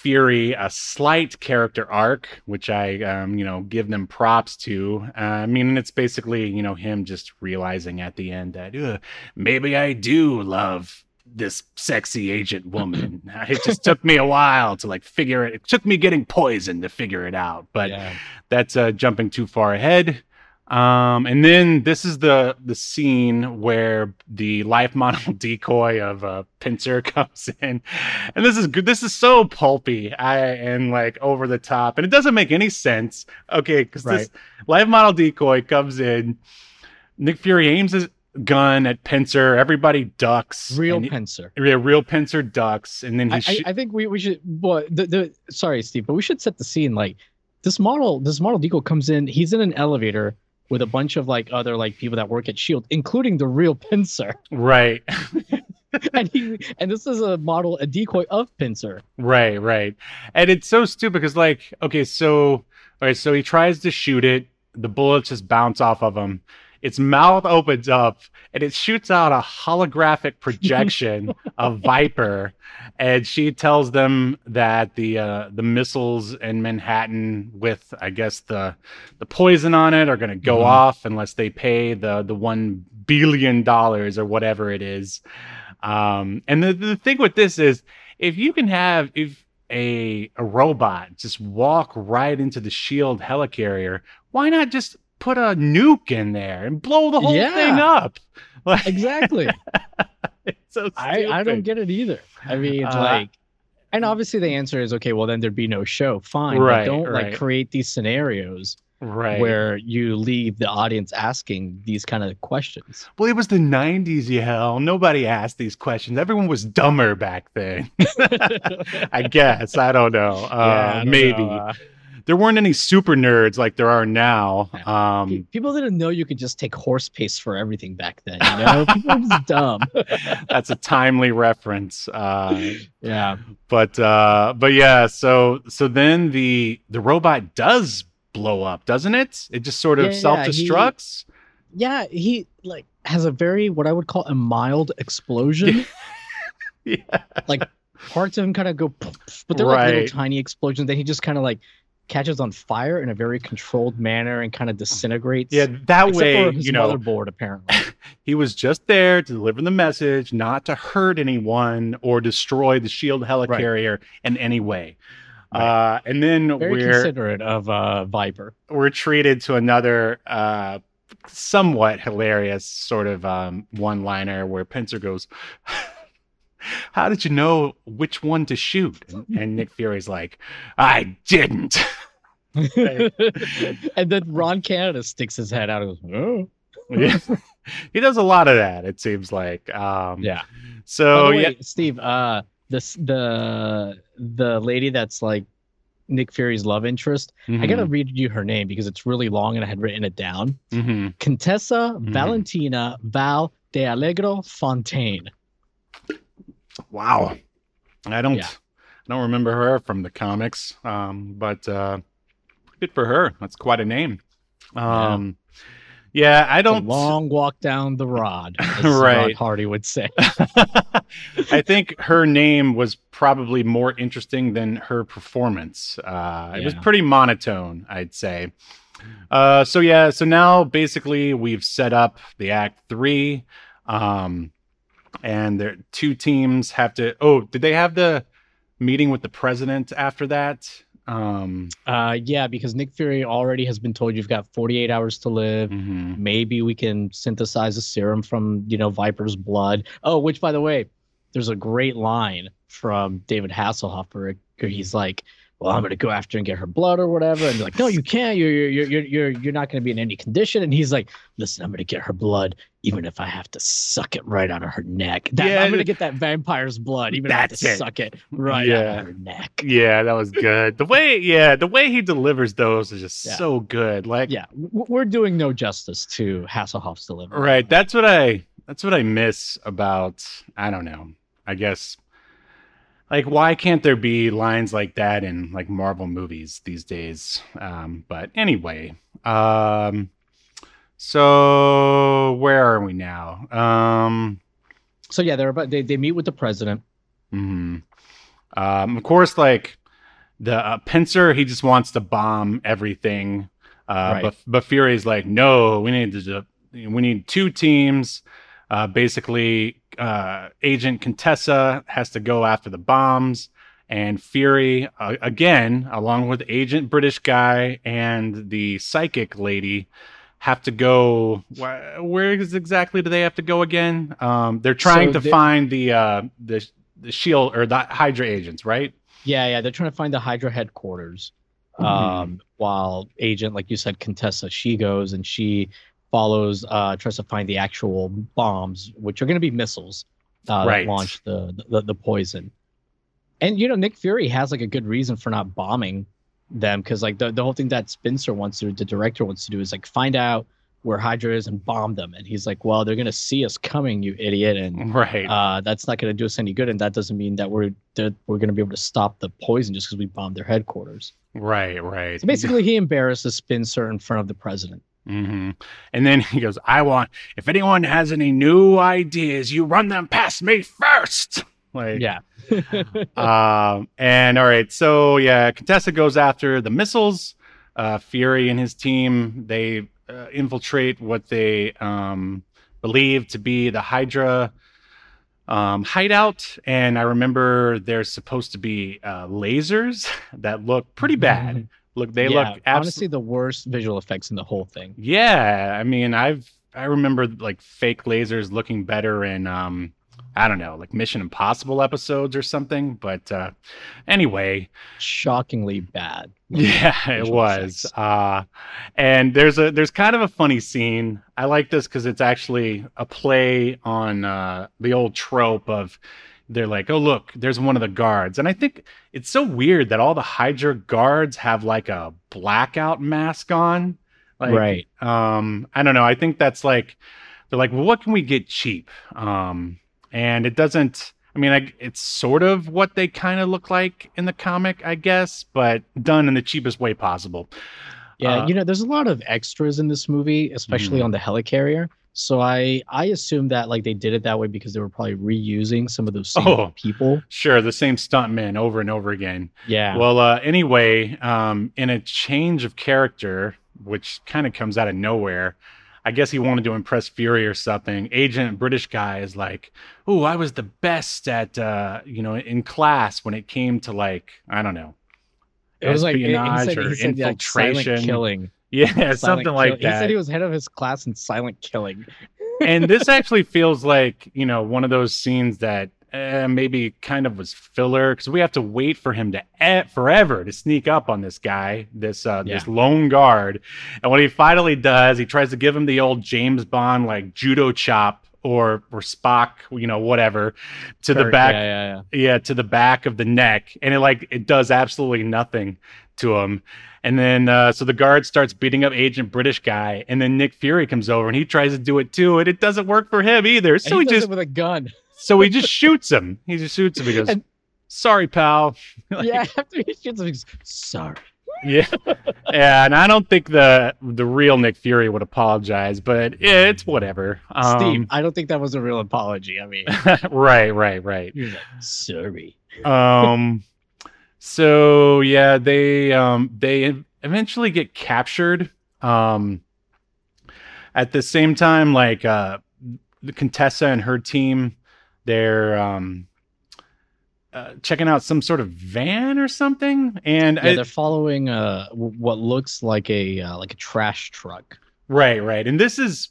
Fury a slight character arc, which I, um, you know, give them props to. Uh, I mean, it's basically, you know, him just realizing at the end that maybe I do love this sexy agent woman. it just took me a while to like figure it. It took me getting poisoned to figure it out, but yeah that's uh, jumping too far ahead. Um, and then this is the the scene where the life model decoy of uh, Pincer comes in, and this is good. This is so pulpy, I and like over the top, and it doesn't make any sense. Okay, because this life model decoy comes in, Nick Fury aims his gun at Pincer. Everybody ducks. real pincer yeah, real Pincer ducks, and then he. I, I, sh- I think we, we should well the, the sorry steve but we should set the scene like this model this model decoy comes in he's in an elevator with a bunch of like other like people that work at shield including the real pincer right. and he and this is a model a decoy of pincer Right, right. And it's so stupid because, like, okay, so, all right, so he tries to shoot it, the bullets just bounce off of him. Its mouth opens up and it shoots out a holographic projection of Viper, and she tells them that the uh, the missiles in Manhattan with I guess the the poison on it are going to go Mhm. off unless they pay the the one billion dollars or whatever it is. Um, and the the thing with this is if you can have if a a robot just walk right into the shield helicarrier why not just put a nuke in there and blow the whole Yeah. thing up like Exactly. so I, I don't get it either. I mean, Uh, like, and obviously the answer is okay. Well, then there'd be no show. Fine, Right, but don't right. like create these scenarios right where you leave the audience asking these kind of questions. well it was the 90s you hell nobody asked these questions everyone was dumber back then i guess i don't know uh, I don't maybe know, uh, there weren't any super nerds like there are now pe- um people didn't know you could just take horse paste for everything back then. You know, people are just dumb. that's a timely reference uh yeah, but uh but yeah so so then the the robot does blow up doesn't it it just sort of Yeah, yeah, self-destructs yeah. He like has a very what I would call a mild explosion. yeah Like Parts of him kind of go, poof, but they're like little tiny explosions. Then he just kind of like catches on fire in a very controlled manner and kind of disintegrates. yeah that way you know motherboard, apparently. he was just there to deliver the message not to hurt anyone or destroy the shield helicarrier in any way Right. uh and then Very we're considerate of uh, Viper. we're treated to another uh somewhat hilarious sort of um one liner where Pincer goes how did you know which one to shoot and, and nick fury's like i didn't and then Ron Canada sticks his head out and goes, "Oh, Yeah. he does a lot of that it seems like um yeah." so the yeah Steve, uh, this the the lady that's like Nick Fury's love interest. I gotta Mm-hmm. read you her name because it's really long and I had written it down. Mhm. Contessa Mhm. Valentina Val de Allegro Fontaine. Wow. I don't Yeah. I don't remember her from the comics. Um, but uh good for her. That's quite a name. Um yeah, I It's a don't long walk down the rod, as Right. Rod Hardy would say. I think her name was probably more interesting than her performance. Uh, It was pretty monotone, I'd say. Uh, so yeah, so now basically we've set up the Act Three, um, and there two teams have to. Oh, did they have the meeting with the president after that? Um, Uh, yeah, because Nick Fury already has been told you've got 48 hours to live. mhm. maybe we can synthesize a serum from you know viper's blood oh which by the way there's a great line from david hasselhoff where he's like well i'm going to go after and get her blood or whatever and they're like no you can't you're you're you're you're, you're not going to be in any condition and he's like listen i'm going to get her blood even if i have to suck it right out of her neck that, Yeah, i'm going to get that vampire's blood even if i have to it. suck it right out of her neck Yeah, that was good. The way, yeah, the way he delivers those is just Yeah. so good. Like, yeah we're doing no justice to hasselhoff's delivery Right. That's what I that's what I miss about I don't know. I guess like why can't there be lines like that in like Marvel movies these days? Um but anyway, um so where are we now? Um so yeah they're about they, they meet with the president mhm. um of course like the uh, Pincer he just wants to bomb everything. Uh Right. but but Fury's like no, we need to we need two teams. Uh, basically, uh, Agent Contessa has to go after the bombs, and Fury, uh, again, along with Agent British guy and the psychic lady, have to go. Wh- where is exactly do they have to go again? Um, they're trying So to they- find the uh, the the shield or the Hydra agents, right? Yeah, yeah, they're trying to find the Hydra headquarters. Mhm. Um, while Agent, like you said, Contessa, she goes and she follows, uh, tries to find the actual bombs, which are going to be missiles uh, Right. that launch the, the the poison. And you know, Nick Fury has like a good reason for not bombing them because like the, the whole thing that Pincer wants to, the director wants to do is like find out where Hydra is and bomb them. And he's like, well, they're gonna see us coming, you idiot, and Right. uh, that's not going to do us any good, and that doesn't mean that we're that we're going to be able to stop the poison just because we bombed their headquarters. right. Right. So basically, he embarrasses Pincer in front of the president. Hmm And then he goes, I want, if anyone has any new ideas, you run them past me first. Like, Yeah. um, and all right, so yeah, Contessa goes after the missiles. Uh, Fury and his team they uh, infiltrate what they um, believe to be the Hydra um, hideout, and I remember there's supposed to be uh, lasers that look pretty bad. Look, they. Yeah, look honestly absolutely. the worst visual effects in the whole thing. Yeah, I mean, I've I remember like fake lasers looking better in um I don't know, like Mission Impossible episodes or something. But uh anyway, Shockingly bad. yeah, it was. effects. Uh and there's a there's kind of a funny scene. I like this because it's actually a play on uh the old trope of they're like, oh look, there's one of the guards. And I think it's so weird that all the Hydra guards have like a blackout mask on. Like, right. um i don't know i think that's like they're like well what can we get cheap um and it doesn't i mean I, it's sort of what they kind of look like in the comic i guess but done in the cheapest way possible Yeah, Uh, you know, there's a lot of extras in this movie, especially Mhm. on the helicarrier. So I I assume that like they did it that way because they were probably reusing some of those same Oh. people. sure the same stuntmen over and over again Yeah. well uh anyway um in a change of character which kind of comes out of nowhere I guess he wanted to impress Fury or something. Agent British guy is like, "Oh, I was the best at uh, you know, in class when it came to like, I don't know, it was like he- said, he said, like, infiltration. killing. Yeah, something like kill- He said he was head of his class in silent killing. and this actually feels like you know one of those scenes that uh, maybe kind of was filler because we have to wait for him to e- forever to sneak up on this guy, this uh, this lone guard. And when he finally does, he tries to give him the old James Bond like judo chop or or Spock, you know, whatever, to the back Yeah, yeah, yeah. yeah to the back of the neck and it like it does absolutely nothing to him and then uh, so the guard starts beating up agent british guy and then nick fury comes over and he tries to do it too and it doesn't work for him either And so he, he does just it with a gun. so he just shoots him he just shoots him he goes And- sorry pal Like, yeah, after he shoots him, he's sorry. yeah yeah and i don't think the the real nick fury would apologize but yeah, it's whatever Steve, um, I don't think that was a real apology. I mean, right right right like, sorry. um so yeah they um they eventually get captured um at the same time like uh the contessa and her team they're um uh, checking out some sort of van or something and Yeah, I- they're following uh w- what looks like a uh, like a trash truck. Right, right. And this is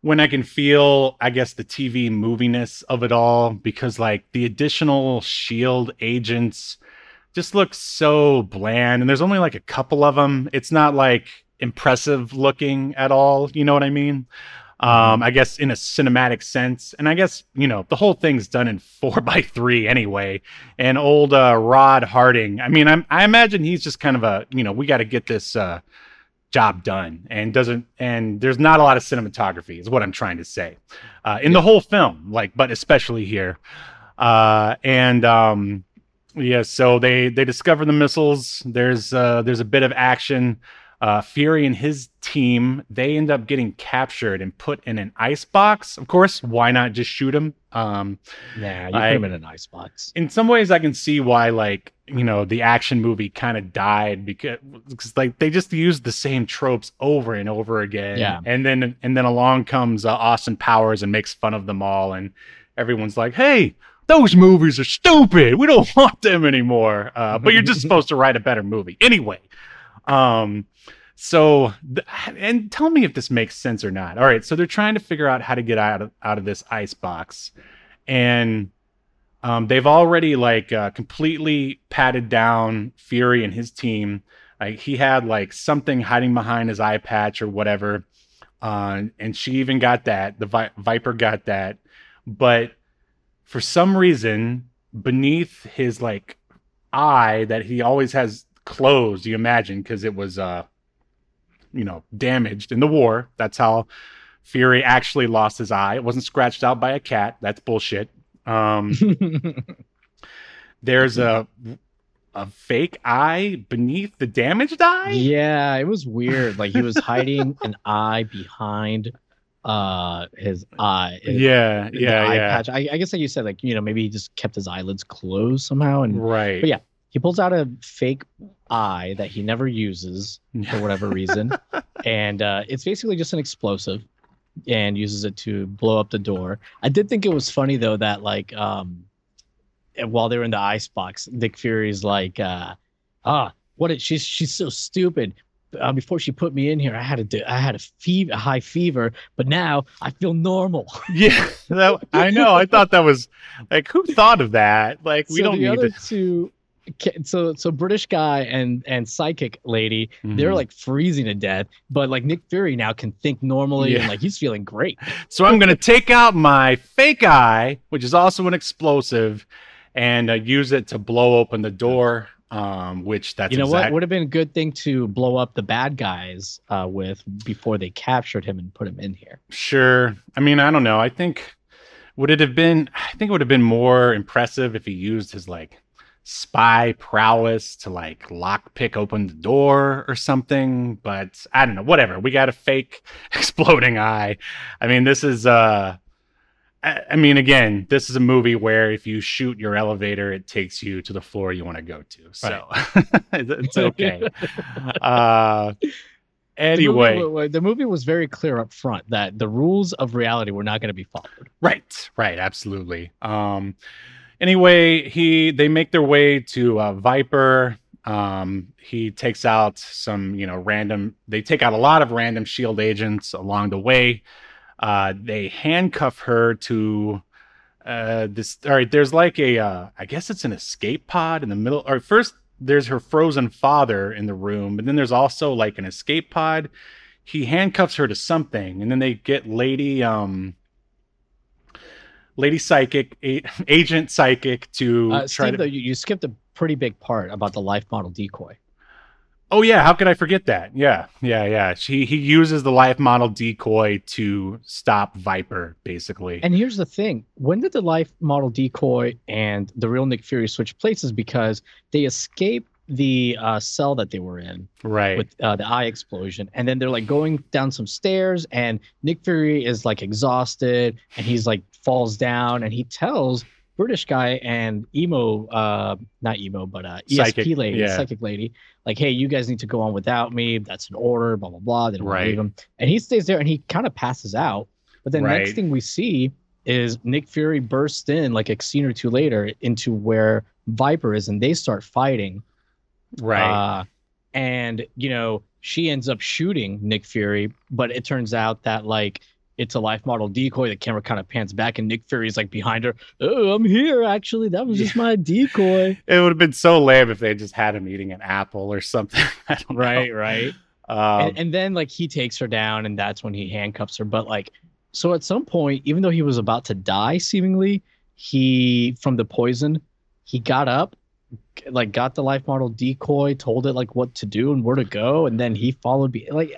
when I can feel, I guess, the TV moviness of it all because, like, the additional Shield agents just looks so bland. And there's only like a couple of them. It's not like impressive looking at all. You know what I mean? Um, I guess in a cinematic sense. And I guess, you know, the whole thing's done in four by three anyway. And old uh, Rod Hardy, I mean, I'm, I imagine he's just kind of a, you know, we got to get this. Uh, job done and doesn't and there's not a lot of cinematography is what i'm trying to say uh, in the whole film like but especially here uh, and um, yeah so they they discover the missiles there's uh, there's a bit of action uh, fury and his team they end up getting captured and put in an ice box of course why not just shoot them? um, Yeah, you I- put him in an ice box. in some ways i can see why like you know the action movie kind of died because, because like they just used the same tropes over and over again Yeah. and then and then along comes uh, austin powers and makes fun of them all and everyone's like hey those movies are stupid. We don't want them anymore. Uh, but you're just supposed to write a better movie. Anyway um so th- and tell me if this makes sense or not. All right so they're trying to figure out how to get out of out of this ice box. And um, they've already like uh, completely patted down Fury and his team. Like he had like something hiding behind his eye patch or whatever, uh, and she even got that. The Vi- Viper got that, but for some reason, beneath his like eye that he always has closed, you imagine, because it was uh, you know, damaged in the war. That's how Fury actually lost his eye. It wasn't scratched out by a cat. That's bullshit. Um, there's a a fake eye beneath the damaged eye. Yeah, it was weird. Like he was hiding an eye behind uh his eye. yeah, yeah, eye yeah. patch. I, I guess like you said, like you know, maybe he just kept his eyelids closed somehow, and Right. But yeah. he pulls out a fake eye that he never uses for whatever reason, and uh, it's basically just an explosive, and uses it to blow up the door. I did think it was funny though that like um, while they were in the ice box, Nick Fury's like, uh, ah, what? Is, she's she's so stupid. Uh, before she put me in here, I had a I had a fever, a high fever, but now I feel normal. Yeah, that, I know. I thought that was like, who thought of that? Like, we so don't the need other to. two so so british guy and and psychic lady they're Mhm. like freezing to death but like nick fury now can think normally Yeah. and like he's feeling great So I'm gonna take out my fake eye, which is also an explosive, and uh, use it to blow open the door. Um, which that's you know exact- what would have been a good thing to blow up the bad guys uh with before they captured him and put him in here Sure. I mean, I don't know. I think would it have been? I think it would have been more impressive if he used his like spy prowess to like lock pick open the door or something. But I don't know. Whatever. We got a fake exploding eye. I mean, this is uh. I mean, again, this is a movie where if you shoot your elevator, it takes you to the floor you want to go to. So it's okay. Uh, anyway, the movie, the movie was very clear up front that the rules of reality were not going to be followed Right, right, absolutely. Um anyway, he they make their way to uh, Viper. Um he takes out some, you know, random they take out a lot of random shield agents along the way. Uh they handcuff her to uh this all right, there's like a uh I guess it's an escape pod in the middle or first there's her frozen father in the room, and then there's also like an escape pod. He handcuffs her to something, and then they get Lady um Lady Psychic, a- Agent Psychic to uh, try Steve, to. though, you, you skipped a pretty big part about the life model decoy oh yeah, how could I forget that? Yeah, yeah, yeah. She he uses the life model decoy to stop Viper, basically. And here's the thing: when did the life model decoy and the real Nick Fury switch places? Because they escape the uh, cell that they were in right. with uh, the eye explosion, and then they're like going down some stairs, and Nick Fury is like exhausted, and he's like falls down, and he tells British guy and emo, uh, not emo, but uh, ESP Psychic, lady, yeah. psychic lady, like, hey, you guys need to go on without me. That's an order. Blah blah blah. They don't Right. leave him, and he stays there, and he kind of passes out. But then next thing we see is Nick Fury bursts in like a scene or two later into where Viper is, and they start fighting. right. Uh, and you know, she ends up shooting Nick Fury, but it turns out that like it's a life model decoy. The camera kind of pans back, and Nick Fury's like behind her. Oh, I'm here. Actually, that was just my decoy. it would have been so lame if they just had him eating an apple or something. Right, know. right. Um, and, and then like he takes her down, and that's when he handcuffs her. But like, so at some point, even though he was about to die, seemingly, he from the poison, he got up, like got the life model decoy, told it like what to do and where to go, and then he followed. Be like,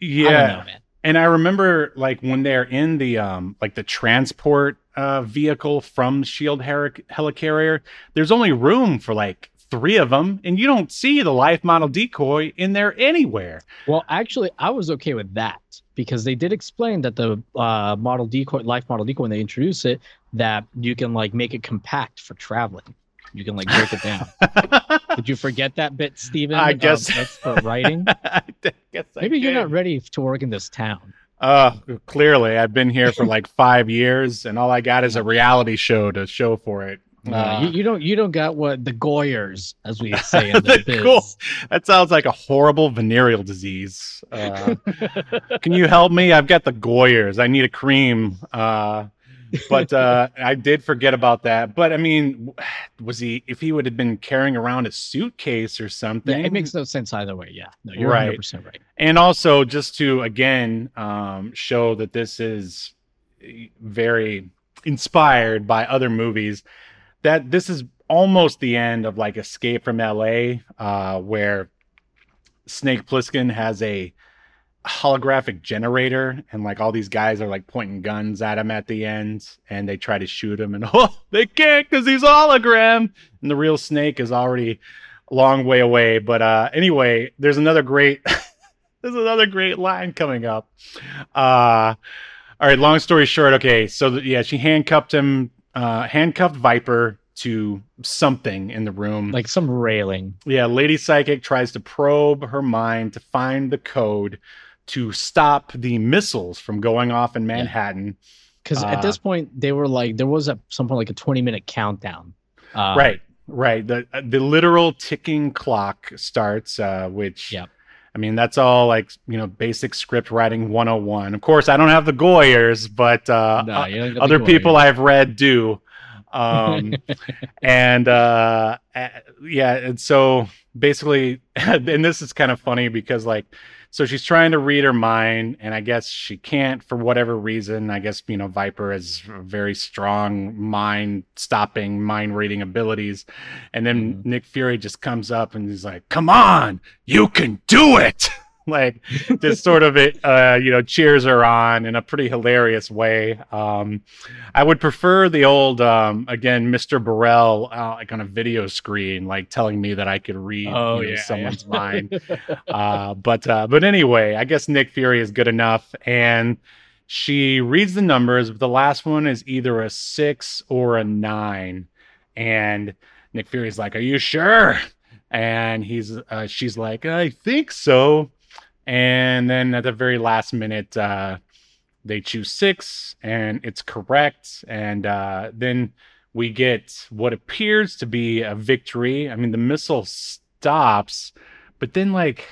yeah. I don't know, man. And I remember like when they're in the um like the transport uh vehicle from Shield heli- helicarrier, there's only room for like three of them, and you don't see the life model decoy in there anywhere. Well, actually, I was okay with that because they did explain that the uh, model decoy, life model decoy, when they introduce it, that you can like make it compact for traveling. You can like break it down. Did you forget that bit, Steven? I Um, guess- that's for writing. I guess I Maybe you're not ready to work in this town. Uh, clearly, I've been here for like five years, and all I got is a reality show to show for it. Uh, you, you don't you don't got what the Goyers, as we say in the biz. Goy- that sounds like a horrible venereal disease. Uh, can you help me? I've got the Goyers. I need a cream. Uh, but uh, I did forget about that. But I mean, was he? If he would have been carrying around a suitcase or Yeah, something, it makes no sense either way. Yeah, no, you're Right. 100 percent right. and also just to again um, show that this is very inspired by other movies that this is almost the end of like escape from la uh, where snake plissken has a holographic generator and like all these guys are like pointing guns at him at the end and they try to shoot him and oh they can't because he's hologram! And the real snake is already a long way away but uh anyway there's another great there's another great line coming up. Uh all right long story short okay so th- yeah she handcuffed him uh handcuffed viper to something in the room. Like some railing. yeah, Lady Psychic tries to probe her mind to find the code to stop the missiles from going off in Manhattan. Because at Uh, this point, they were like, there was at some point like a 20 minute countdown. Uh, right, right. The the literal ticking clock starts, uh, which Yep. I mean, that's all like you know, basic script writing 101. Of course, I don't have the Goyers, but uh, No, you don't get the other people I've read do. Um, and uh, uh, yeah, and so basically, and this is kind of funny because like, so she's trying to read her mind, and I guess she can't for whatever reason. I guess you know Viper has very strong mind stopping, mind reading abilities, and then Mhm. Nick Fury just comes up and he's like, "Come on, you can do it." like just sort of it uh you know cheers her on in a pretty hilarious way. Um i would prefer the old um again mr burrell uh, like on a video screen like telling me that i could read Oh, you know, yeah, someone's yeah. mind. Uh but uh but anyway i guess nick fury is good enough. And she reads the numbers but the last one is either a six or a nine. And nick fury's like are you sure? And he's uh, she's like i think so and then at the very last minute uh they choose six and it's correct. And uh then we get what appears to be a victory. I mean the missile stops but then like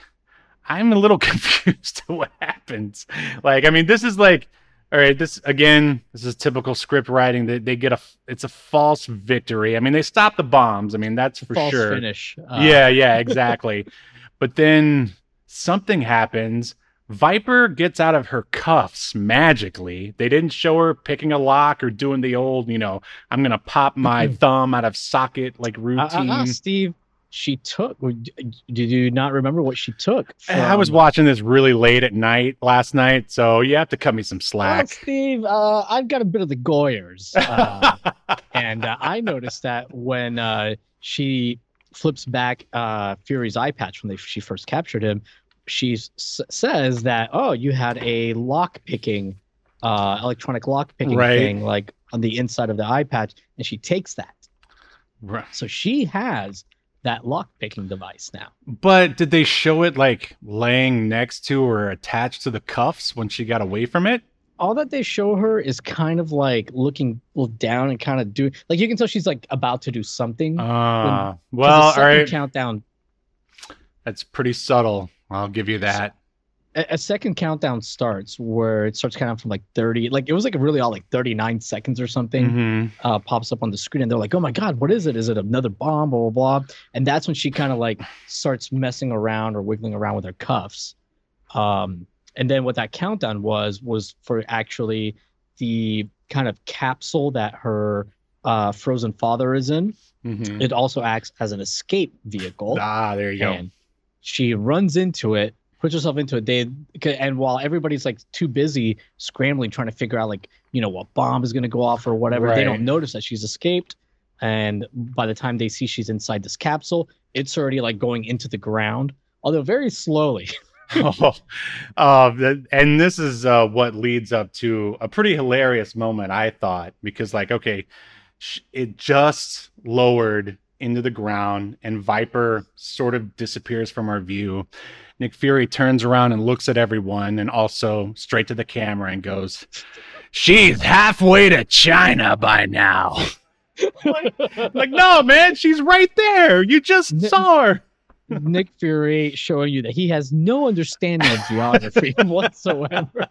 i'm a little confused to what happens. Like i mean this is like all right this again this is typical script writing. They, they get a it's a false victory. I mean they stop the bombs. I mean that's for False sure. finish. Uh, yeah, yeah, exactly. but then something happens. Viper gets out of her cuffs magically. They didn't show her picking a lock or doing the old, you know, I'm gonna pop my thumb out of socket like Uh, uh, routine. uh, Steve, she took. Did you not remember what she took? I was watching this really late at night last night, so you have to cut me some Well, slack. Steve, uh, I've got a bit of the Goyers. Uh, and uh, I noticed that when uh, she flips back uh, Fury's eye patch when they, she first captured him, she s- says that, oh, you had a lock picking, uh, electronic lock picking Right. thing like on the inside of the eye patch. And she takes that. Right. So she has that lock picking device now. But did they show it like laying next to or attached to the cuffs when she got away from it? all that they show her is kind of like looking down and kind of doing like you can tell she's like about to do something. Uh, the well, all right. countdown That's pretty subtle. I'll give you that. a, a second countdown starts where it starts counting from like 30 like it was like really all like 39 seconds or something Mhm. uh pops up on the screen and they're like oh my god what is it is it another bomb blah blah blah and that's when she kind of like starts messing around or wiggling around with her cuffs um and then what that countdown was was for actually the kind of capsule that her uh frozen father is in Mhm. it also acts as an escape vehicle Ah, there you go. She runs into it puts herself into it they and while everybody's like too busy scrambling trying to figure out like you know what bomb is going to go off or whatever they don't notice that she's escaped. And by the time they see she's inside this capsule it's already like going into the ground although very slowly. Oh, uh, and this is uh, what leads up to a pretty hilarious moment, I thought, because like, okay, it just lowered into the ground, and Viper sort of disappears from our view. Nick Fury turns around and looks at everyone, and also straight to the camera and goes, "She's halfway to China by now." like, like, no, man, she's right there. You just saw her. nick fury showing you that he has no understanding of geography whatsoever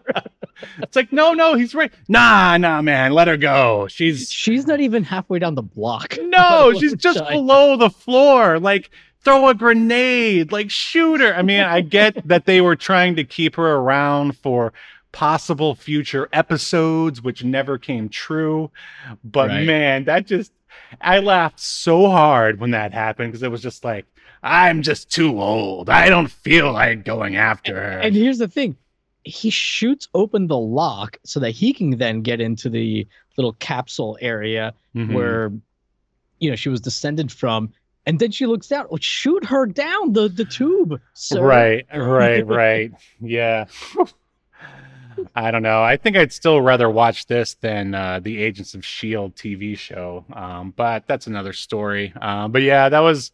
It's like, no, no, he's right. Nah, nah, man, let her go. She's she's not even halfway down the block no, she's just below the floor. Like, throw a grenade, like shoot her. I mean, I get that they were trying to keep her around for possible future episodes, which never came true. But Right. man, that just I laughed so hard when that happened because it was just like, I'm just too old. I don't feel like going after her. And here's the thing: he shoots open the lock so that he can then get into the little capsule area Mhm. where you know she was descended from and then she looks down oh shoot her down the the tube sir. Right, right, right. Yeah. I don't know. I think I'd still rather watch this than uh, the Agents of Shield TV show. Um, but that's another story. Uh, but yeah, that was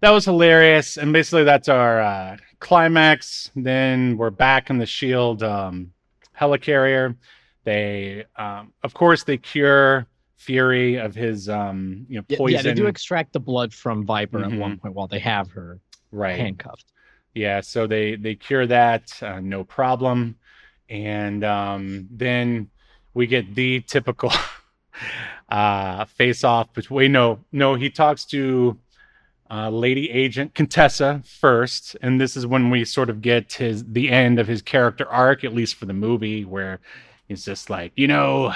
that was hilarious. And basically, that's our uh, climax. Then we're back in the Shield um, helicarrier. They, um, of course, they cure Fury of his, um, you know, poison. yeah, they do extract the blood from Viper at Mhm. one point while they have her right. handcuffed. Yeah, so they they cure that, uh, no problem, and um, then we get the typical uh, face off between. No, no, he talks to uh, Lady Agent Contessa first, and this is when we sort of get his the end of his character arc, at least for the movie, where he's just like, you know.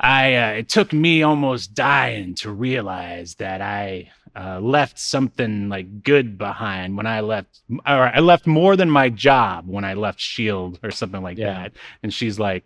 I uh, it took me almost dying to realize that I uh, left something like good behind when I left, or I left more than my job when I left Shield or something like Yeah. that. And she's like,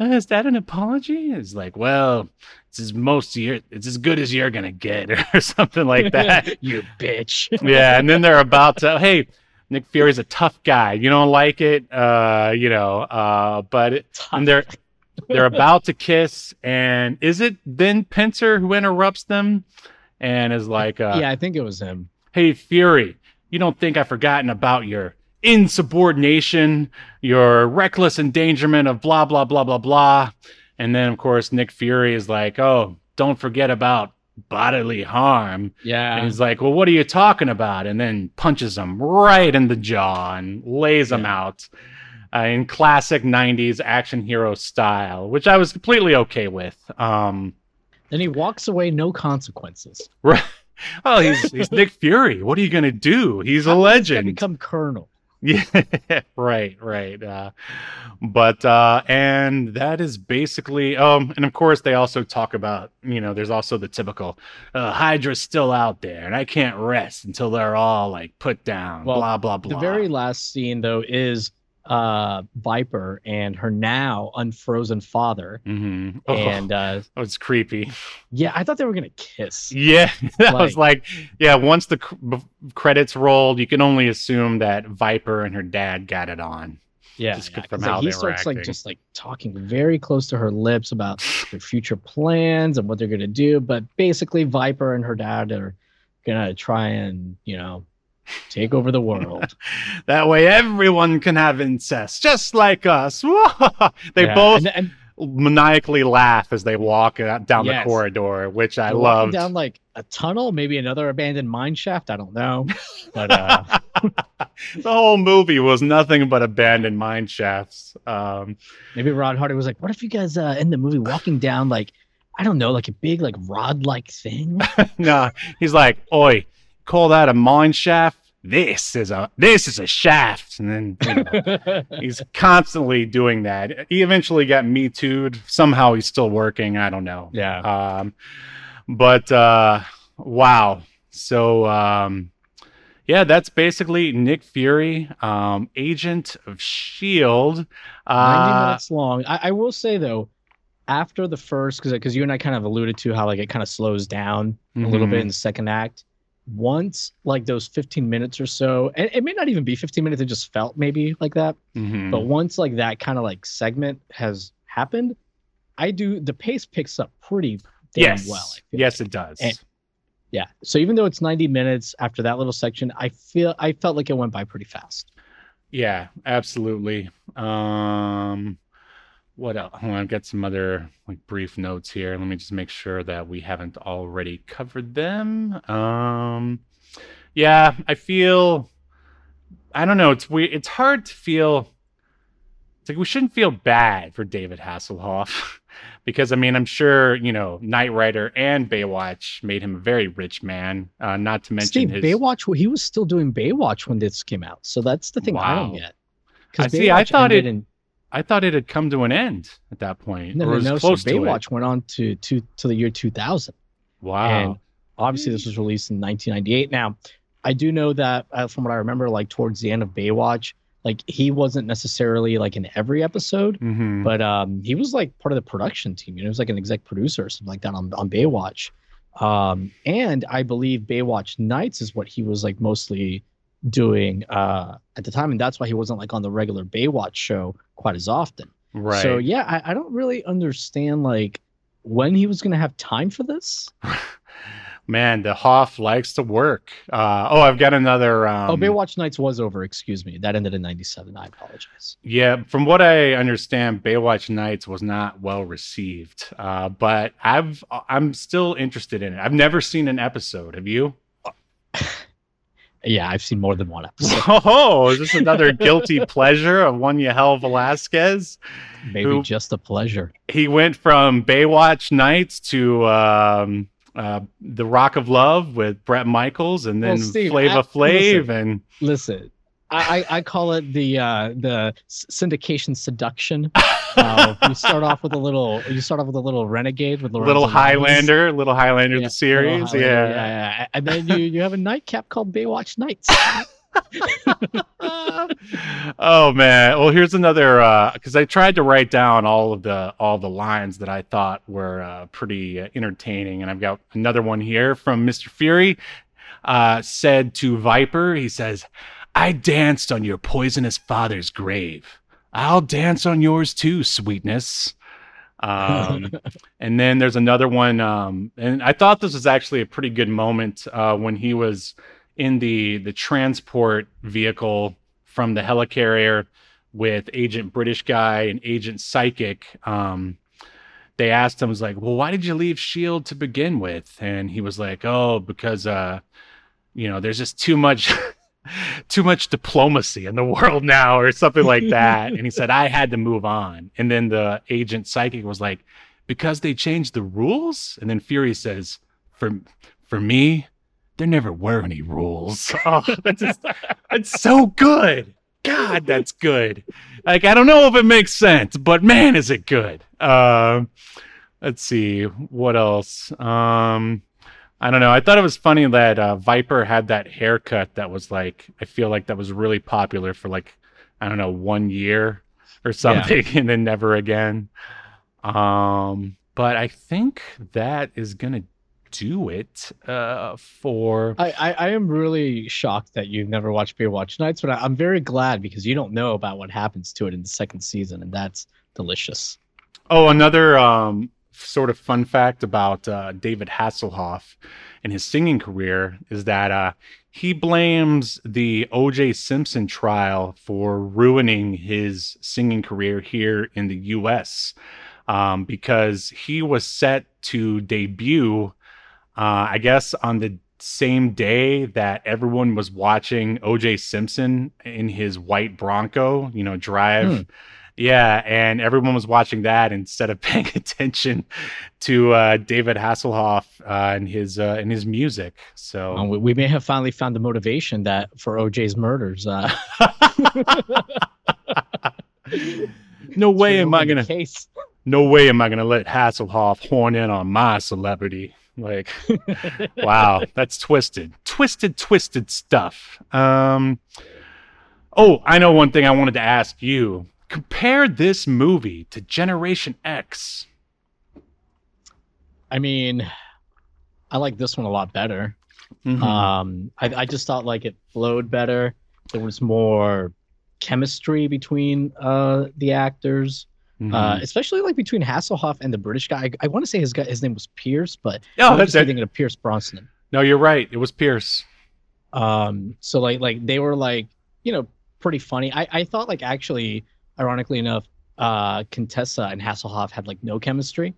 uh, "Is that an apology?" It's like, "Well, it's as most you're, it's as good as you're gonna get," or something like that. you bitch. yeah, and then they're about to, hey. Nick Fury's a tough guy. You don't like it, uh, you know, uh, but it, and they're they're about to kiss, and is it then Pincer who interrupts them and is like, uh, yeah, I think it was him. "Hey Fury, you don't think I've forgotten about your insubordination, your reckless endangerment of blah blah blah blah blah?" And then of course Nick Fury is like, "Oh, don't forget about bodily harm." And Yeah. he's like, "Well, what are you talking about?" And then punches him right in the jaw and lays him out uh, in classic '90s action hero style, which I was completely okay with. Um, Then he walks away, no consequences. right. Well, he's he's Nick Fury. What are you gonna do? He's a legend. Become colonel. Yeah, right, right. Uh, but uh, and that is basically um, and of course they also talk about you know there's also the typical uh, Hydra's still out there and I can't rest until they're all like put down. Well, blah blah blah. The very last scene though is uh Viper and her now unfrozen father. hmm Oh, And uh it's creepy. yeah, I thought they were gonna kiss. Yeah, that was like yeah. Once the cr- b- credits rolled, you can only assume that Viper and her dad got it on. Yeah, Just yeah, from 'cause, like, how he starts like just like talking very close to her lips about their future plans and what they're gonna do. But basically, Viper and her dad are gonna try and you know take over the world. That way, everyone can have incest, just like us. they Yeah, both and, and maniacally laugh as they walk down Yes. the corridor, which I loved. down like a tunnel, maybe another abandoned mine shaft. I don't know, but uh, the whole movie was nothing but abandoned mine shafts. Um, maybe Rod Hardy was like, "What if you guys uh, in the movie walking down like I don't know, like a big like rod like thing?" no, he's like, "Oi, call that a mine shaft? This is a this is a shaft." And then you know, he's constantly doing that. He eventually got me too'd. Somehow he's still working. I don't know. yeah, Um, but uh, wow. So um, yeah, that's basically Nick Fury, um, agent of Shield. Uh, minutes long. I, I will say though, after the first, because because you and I kind of alluded to how like it kind of slows down a little bit in the second act. Once like those 15 minutes or so, and it may not even be 15 minutes, it just felt maybe like that. Mhm. But once like that kind of like segment has happened, I do the pace picks up pretty damn yes, well. Yes, it does. And- Yeah. So even though it's 90 minutes after that little section, I feel I felt like it went by pretty fast. Yeah, absolutely. Um what else? I've got some other like brief notes here. Let me just make sure that we haven't already covered them. Um yeah, I feel I don't know, it's weird it's hard to feel it's like we shouldn't feel bad for David Hasselhoff because I mean I'm sure, you know, Knight Rider and Baywatch made him a very rich man. Uh not to mention Steve, his Baywatch, he was still doing Baywatch when this came out. So that's the thing I don't Wow. get. I see, I thought it- in, I thought it had come to an end at that point. no, or no, was no. So close to it. Baywatch went on to to to the year 2000. Wow. And obviously, this was released in 1998. Now, I do know that uh, from what I remember, like towards the end of Baywatch, like he wasn't necessarily like in every episode, Mhm. but um, he was like part of the production team. You know, he was like an exec producer or something like that on on Baywatch. Um, and I believe Baywatch Nights is what he was like mostly doing uh at the time, and that's why he wasn't like on the regular Baywatch show quite as often. right. So yeah, I, I don't really understand like when he was gonna have time for this. Man, the Hoff likes to work. Uh, oh, I've got another. Um, oh, Baywatch Nights was over. Excuse me, that ended in '97. I apologize. Yeah, from what I understand, Baywatch Nights was not well received. Uh, but I've I'm still interested in it. I've never seen an episode. Have you? Yeah, I've seen more than one episode. Oh, is this another guilty pleasure of one Yahel Velazquez? Maybe Who- just a pleasure. He went from Baywatch Nights to um, uh, The Rock of Love with Bret Michaels, and then Well, Steve, Flava I- Flav, listen. and Listen, I, I, call it the uh, the syndication seduction. Uh, you start off with a little. You start off with a little renegade with Lorenzo Little. Highlander, Little Highlander, Yeah, the series, Highlander, yeah. yeah, yeah. And then you you have a nightcap called Baywatch Nights. oh man well here's another uh because i tried to write down all of the all the lines that i thought were uh, pretty uh, entertaining and i've got another one here from mr fury uh said to viper he says i danced on your poisonous father's grave. I'll dance on yours too sweetness. Um and then there's another one um and i thought this was actually a pretty good moment uh when he was in the the transport vehicle from the helicarrier with agent british guy and agent psychic. Um they asked him was like well why did you leave shield to begin with? And he was like oh because uh you know there's just too much too much diplomacy in the world now or something like that. And he said i had to move on. And then the agent psychic was like because they changed the rules? And then fury says for for me there never were any rules. Oh that's just that's so good. God that's good. Like i don't know if it makes sense but man is it good. Um let's see what else? Um I don't know. I thought it was funny that uh, Viper had that haircut that was like I feel like that was really popular for like I don't know one year or something, and then never again. Um, but I think that is gonna do it uh, for. I, I, I am really shocked that you've never watched Baywatch Nights, but I, I'm very glad because you don't know about what happens to it in the second season, and that's delicious. Oh, another um, sort of fun fact about uh, David Hasselhoff and his singing career is that uh, he blames the O.J. Simpson trial for ruining his singing career here in the U.S. Um, because he was set to debut, uh, I guess, on the same day that everyone was watching O.J. Simpson in his white Bronco, you know, drive. Hmm. Yeah, and everyone was watching that instead of paying attention to uh, David Hasselhoff uh, and his uh, and his music. So Um, we, we may have finally found the motivation that for OJ's murders. Uh, no way am I gonna case. no way am I gonna let Hasselhoff horn in on my celebrity. Like, wow, that's twisted, twisted, twisted stuff. Um, oh, I know one thing I wanted to ask you. Compare this movie to Generation X. I mean, I like this one a lot better. Mhm. Um, I, I just thought like it flowed better. There was more chemistry between uh the actors, Mhm. uh, especially like between Hasselhoff and the British guy. I, I want to say his guy, his name was Pierce, but oh, I'm that's it. thinking of Pierce Brosnan. No, you're right. It was Pierce. Um, so like like they were like you know pretty funny. I I thought like actually, ironically enough, uh, Contessa and Hasselhoff had like no chemistry.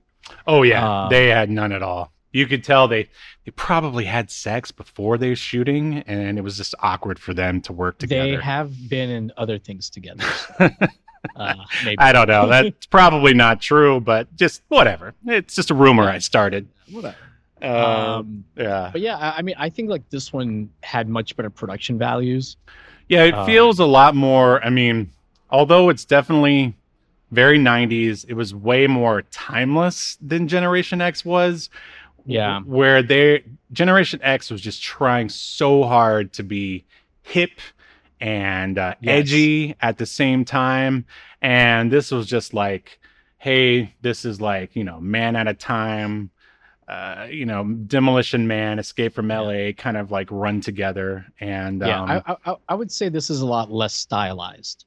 Oh yeah, Uh, they had none at all. You could tell they they probably had sex before they were shooting, and it was just awkward for them to work together. They have been in other things together. so, uh, maybe. I don't know. That's probably not true, but just whatever. It's just a rumor I started. Whatever. Um, Um, yeah, but yeah, I, I mean, I think like this one had much better production values. yeah. It uh, feels a lot more. I mean, although it's definitely very '90s, it was way more timeless than Generation X was. Yeah. where they Generation X was just trying so hard to be hip and uh, Yes. edgy at the same time. And this was just like, hey, this is like, you know, man at a time, uh, you know, Demolition Man, Escape from. LA, kind of like run together. And yeah, um, I, I I would say this is a lot less stylized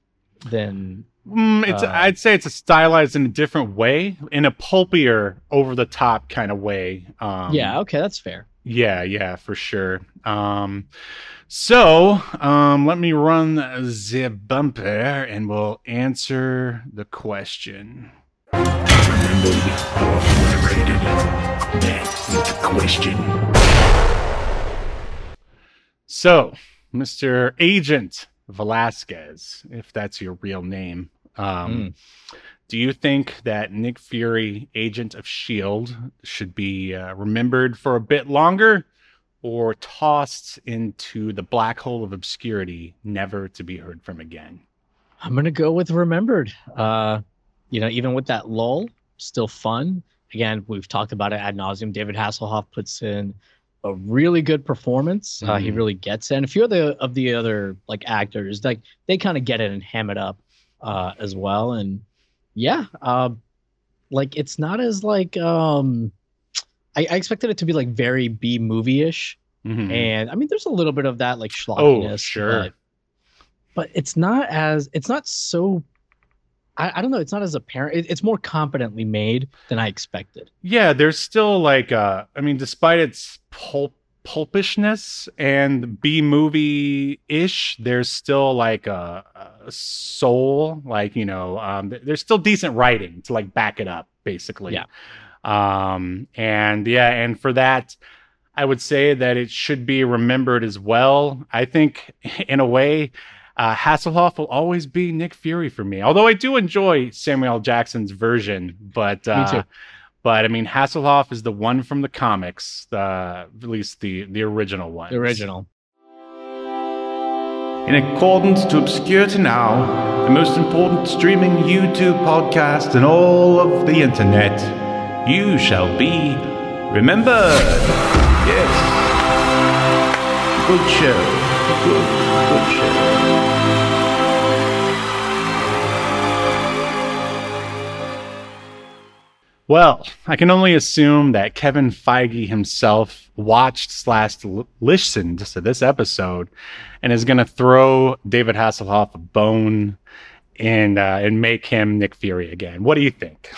than Mm, it's Uh, I'd say it's a stylized in a different way, in a pulpier, over the top kind of way. Um, yeah. Okay, that's fair. yeah, yeah, for sure. Um, so um, let me run the bumper, and we'll answer the question. Remember how I rated that the question. So, Mister Agent Velazquez, if that's your real name, um, Do you think that Nick Fury, Agent of S.H.I.E.L.D., should be uh, remembered for a bit longer or tossed into the black hole of obscurity, never to be heard from again? I'm gonna go with remembered. Uh, you know, even with that lull, still fun. Again, we've talked about it ad nauseum. David Hasselhoff puts in a really good performance. Uh, he Mhm. really gets it. And a few of the of the other like actors, like they kind of get it and ham it up uh, as well. And yeah, um, like it's not as like um, I, I expected it to be like very B movie ish. Mhm. And I mean, there's a little bit of that like schlockiness. Oh, sure. But, but it's not as it's not so. I, I don't know. It's not as apparent. It, it's more competently made than I expected. Yeah, there's still like uh I mean, despite its pulp pulpishness and B movie ish, there's still like a, a soul, like you know, um, th- there's still decent writing to like back it up, basically. Yeah. Um, and yeah, and for that, I would say that it should be remembered as well. I think, in a way, uh, Hasselhoff will always be Nick Fury for me. Although I do enjoy Samuel Jackson's version, but uh, too. but I mean, Hasselhoff is the one from the comics, uh, at least the the original one. The original. In accordance to Obscurity Now, the most important streaming YouTube podcast in all of the internet, you shall be remembered. Yes. Good show. Good, good show. Well, I can only assume that Kevin Feige himself watched slash listened to this episode and is going to throw David Hasselhoff a bone and uh, and make him Nick Fury again. What do you think?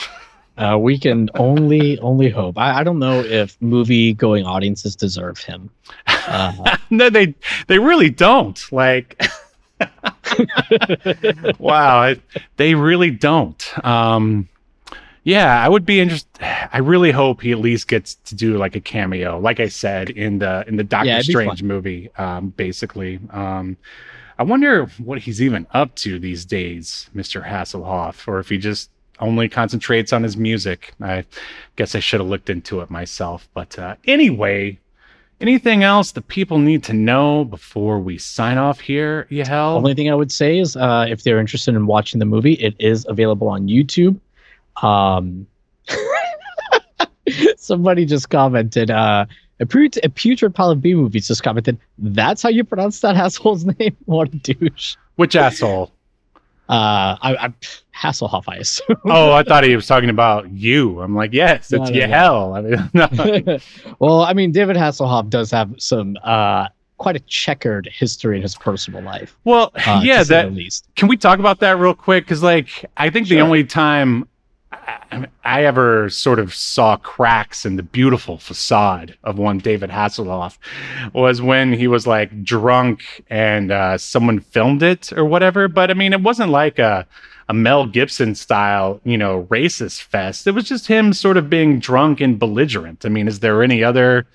Uh, we can only only hope. I, I don't know if movie going audiences deserve him. Uh, no, they they really don't. Like, wow, it, they really don't. Um, yeah, I would be interested. I really hope he at least gets to do like a cameo, like I said in the in the Doctor Yeah, Strange movie. Um, basically, um, I wonder what he's even up to these days, Mister Hasselhoff, or if he just only concentrates on his music. I guess I should have looked into it myself. But uh, anyway, anything else that people need to know before we sign off here, Yahel? Only thing I would say is, uh, if they're interested in watching the movie, it is available on YouTube. Um, somebody just commented, uh, a, put- a putrid pile of B movies just commented, that's how you pronounce that asshole's name? What a douche. Which asshole? Uh, I, I Hasselhoff, I assume. oh, I thought he was talking about you. I'm like, yes, it's no, no. Yahel. I mean, no. well, I mean, David Hasselhoff does have some uh, quite a checkered history in his personal life. well, Uh, yeah, that can we talk about that real quick? Because, like, I think the only time I, I ever sort of saw cracks in the beautiful facade of one David Hasselhoff was when he was like drunk and uh, someone filmed it or whatever. But I mean, it wasn't like a a Mel Gibson style, you know, racist fest. It was just him sort of being drunk and belligerent. I mean, is there any other?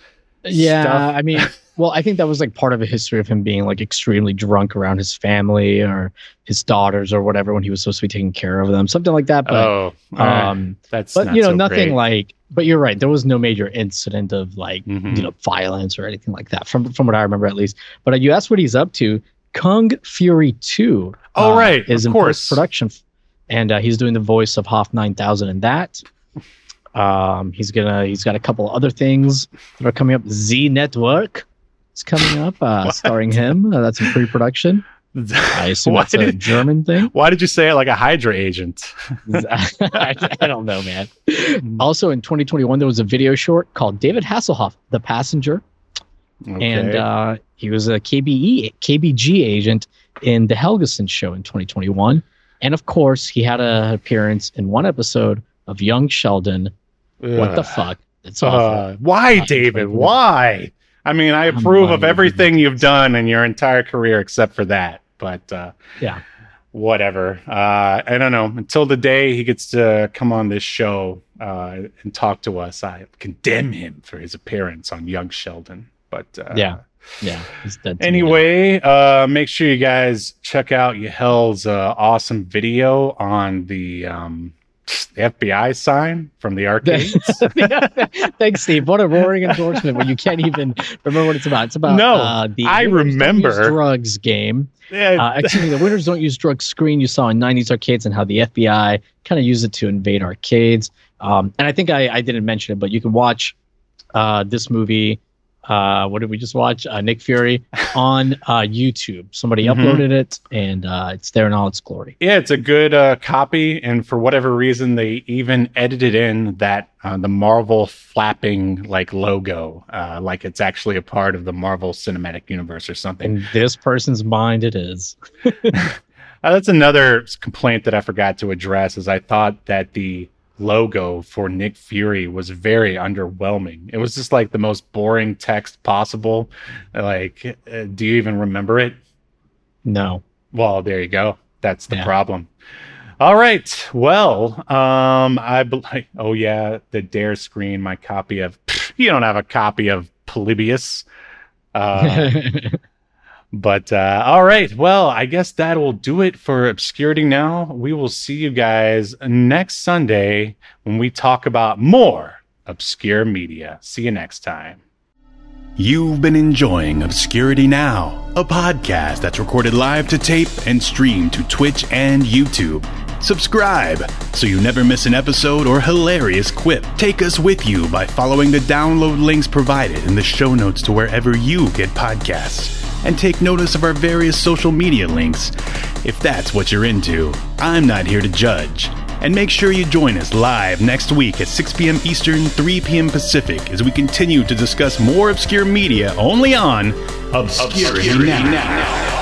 Yeah, stuff. I mean, well, I think that was like part of a history of him being like extremely drunk around his family or his daughters or whatever when he was supposed to be taking care of them, something like that. But oh, um, that's but you know, so nothing great. like. But you're right. There was no major incident of like Mhm. you know violence or anything like that from from what I remember at least. But uh, you asked what he's up to. Kung Fury Two. Oh, uh, right, is of in course. production, and uh, he's doing the voice of Hoff Nine Thousand in that. Um, he's gonna he's got a couple other things that are coming up. Z Network is coming up, uh, starring him. Uh, that's in pre-production. I assume why, that's a German thing. why did you say it like a Hydra agent? I, I don't know, man. Also, in 2021, there was a video short called David Hasselhoff, The Passenger, and uh, he was a KBE KBG agent in the Helgeson show in 2021, and of course, he had an appearance in one episode of Young Sheldon. What the fuck? It's awful. Uh, why, Uh, David? Why? I mean, I approve of everything you've done in your entire career except for that. But uh, Yeah. whatever. Uh, I don't know. Until the day he gets to come on this show uh, and talk to us, I condemn him for his appearance on Young Sheldon. But uh, Yeah. yeah, he's dead. to me now. Anyway, uh, make sure you guys check out Yahel's uh, awesome video on the um, the FBI sign from the arcades. Thanks, Steve. What a roaring endorsement when you can't even remember what it's about. It's about No, uh, the I remember. Drugs game. Yeah, Uh, excuse me, the winners don't use drugs screen you saw in 90s arcades and how the FBI kind of used it to invade arcades. Um, and I think I, I didn't mention it, but you can watch uh, this movie. Uh, what did we just watch? Uh, Nick Fury on uh, YouTube. Somebody Mhm. uploaded it, and uh, it's there in all its glory. Yeah, it's a good uh, copy, and for whatever reason, they even edited in that uh, the Marvel flapping like logo, uh, like it's actually a part of the Marvel Cinematic Universe or something. In this person's mind, it is. That's another complaint that I forgot to address. Is I thought that the logo for Nick Fury was very underwhelming. It was just like the most boring text possible. Like, uh, do you even remember it? No. Well, there you go. That's the Yeah. problem. All right. Well, um, I bel oh yeah, the dare screen. My copy of you don't have a copy of Polybius. Uh, but uh, all right. Well, I guess that will do it for obscurity. Now we will see you guys next Sunday when we talk about more obscure media. See you next time. You've been enjoying Obscurity Now, a podcast that's recorded live to tape and streamed to Twitch and YouTube. Subscribe so you never miss an episode or hilarious quip. Take us with you by following the download links provided in the show notes to wherever you get podcasts. And take notice of our various social media links if that's what you're into. I'm not here to judge. And make sure you join us live next week at 6 p.m. Eastern, 3 p.m. Pacific as we continue to discuss more obscure media only on Obscurity, now.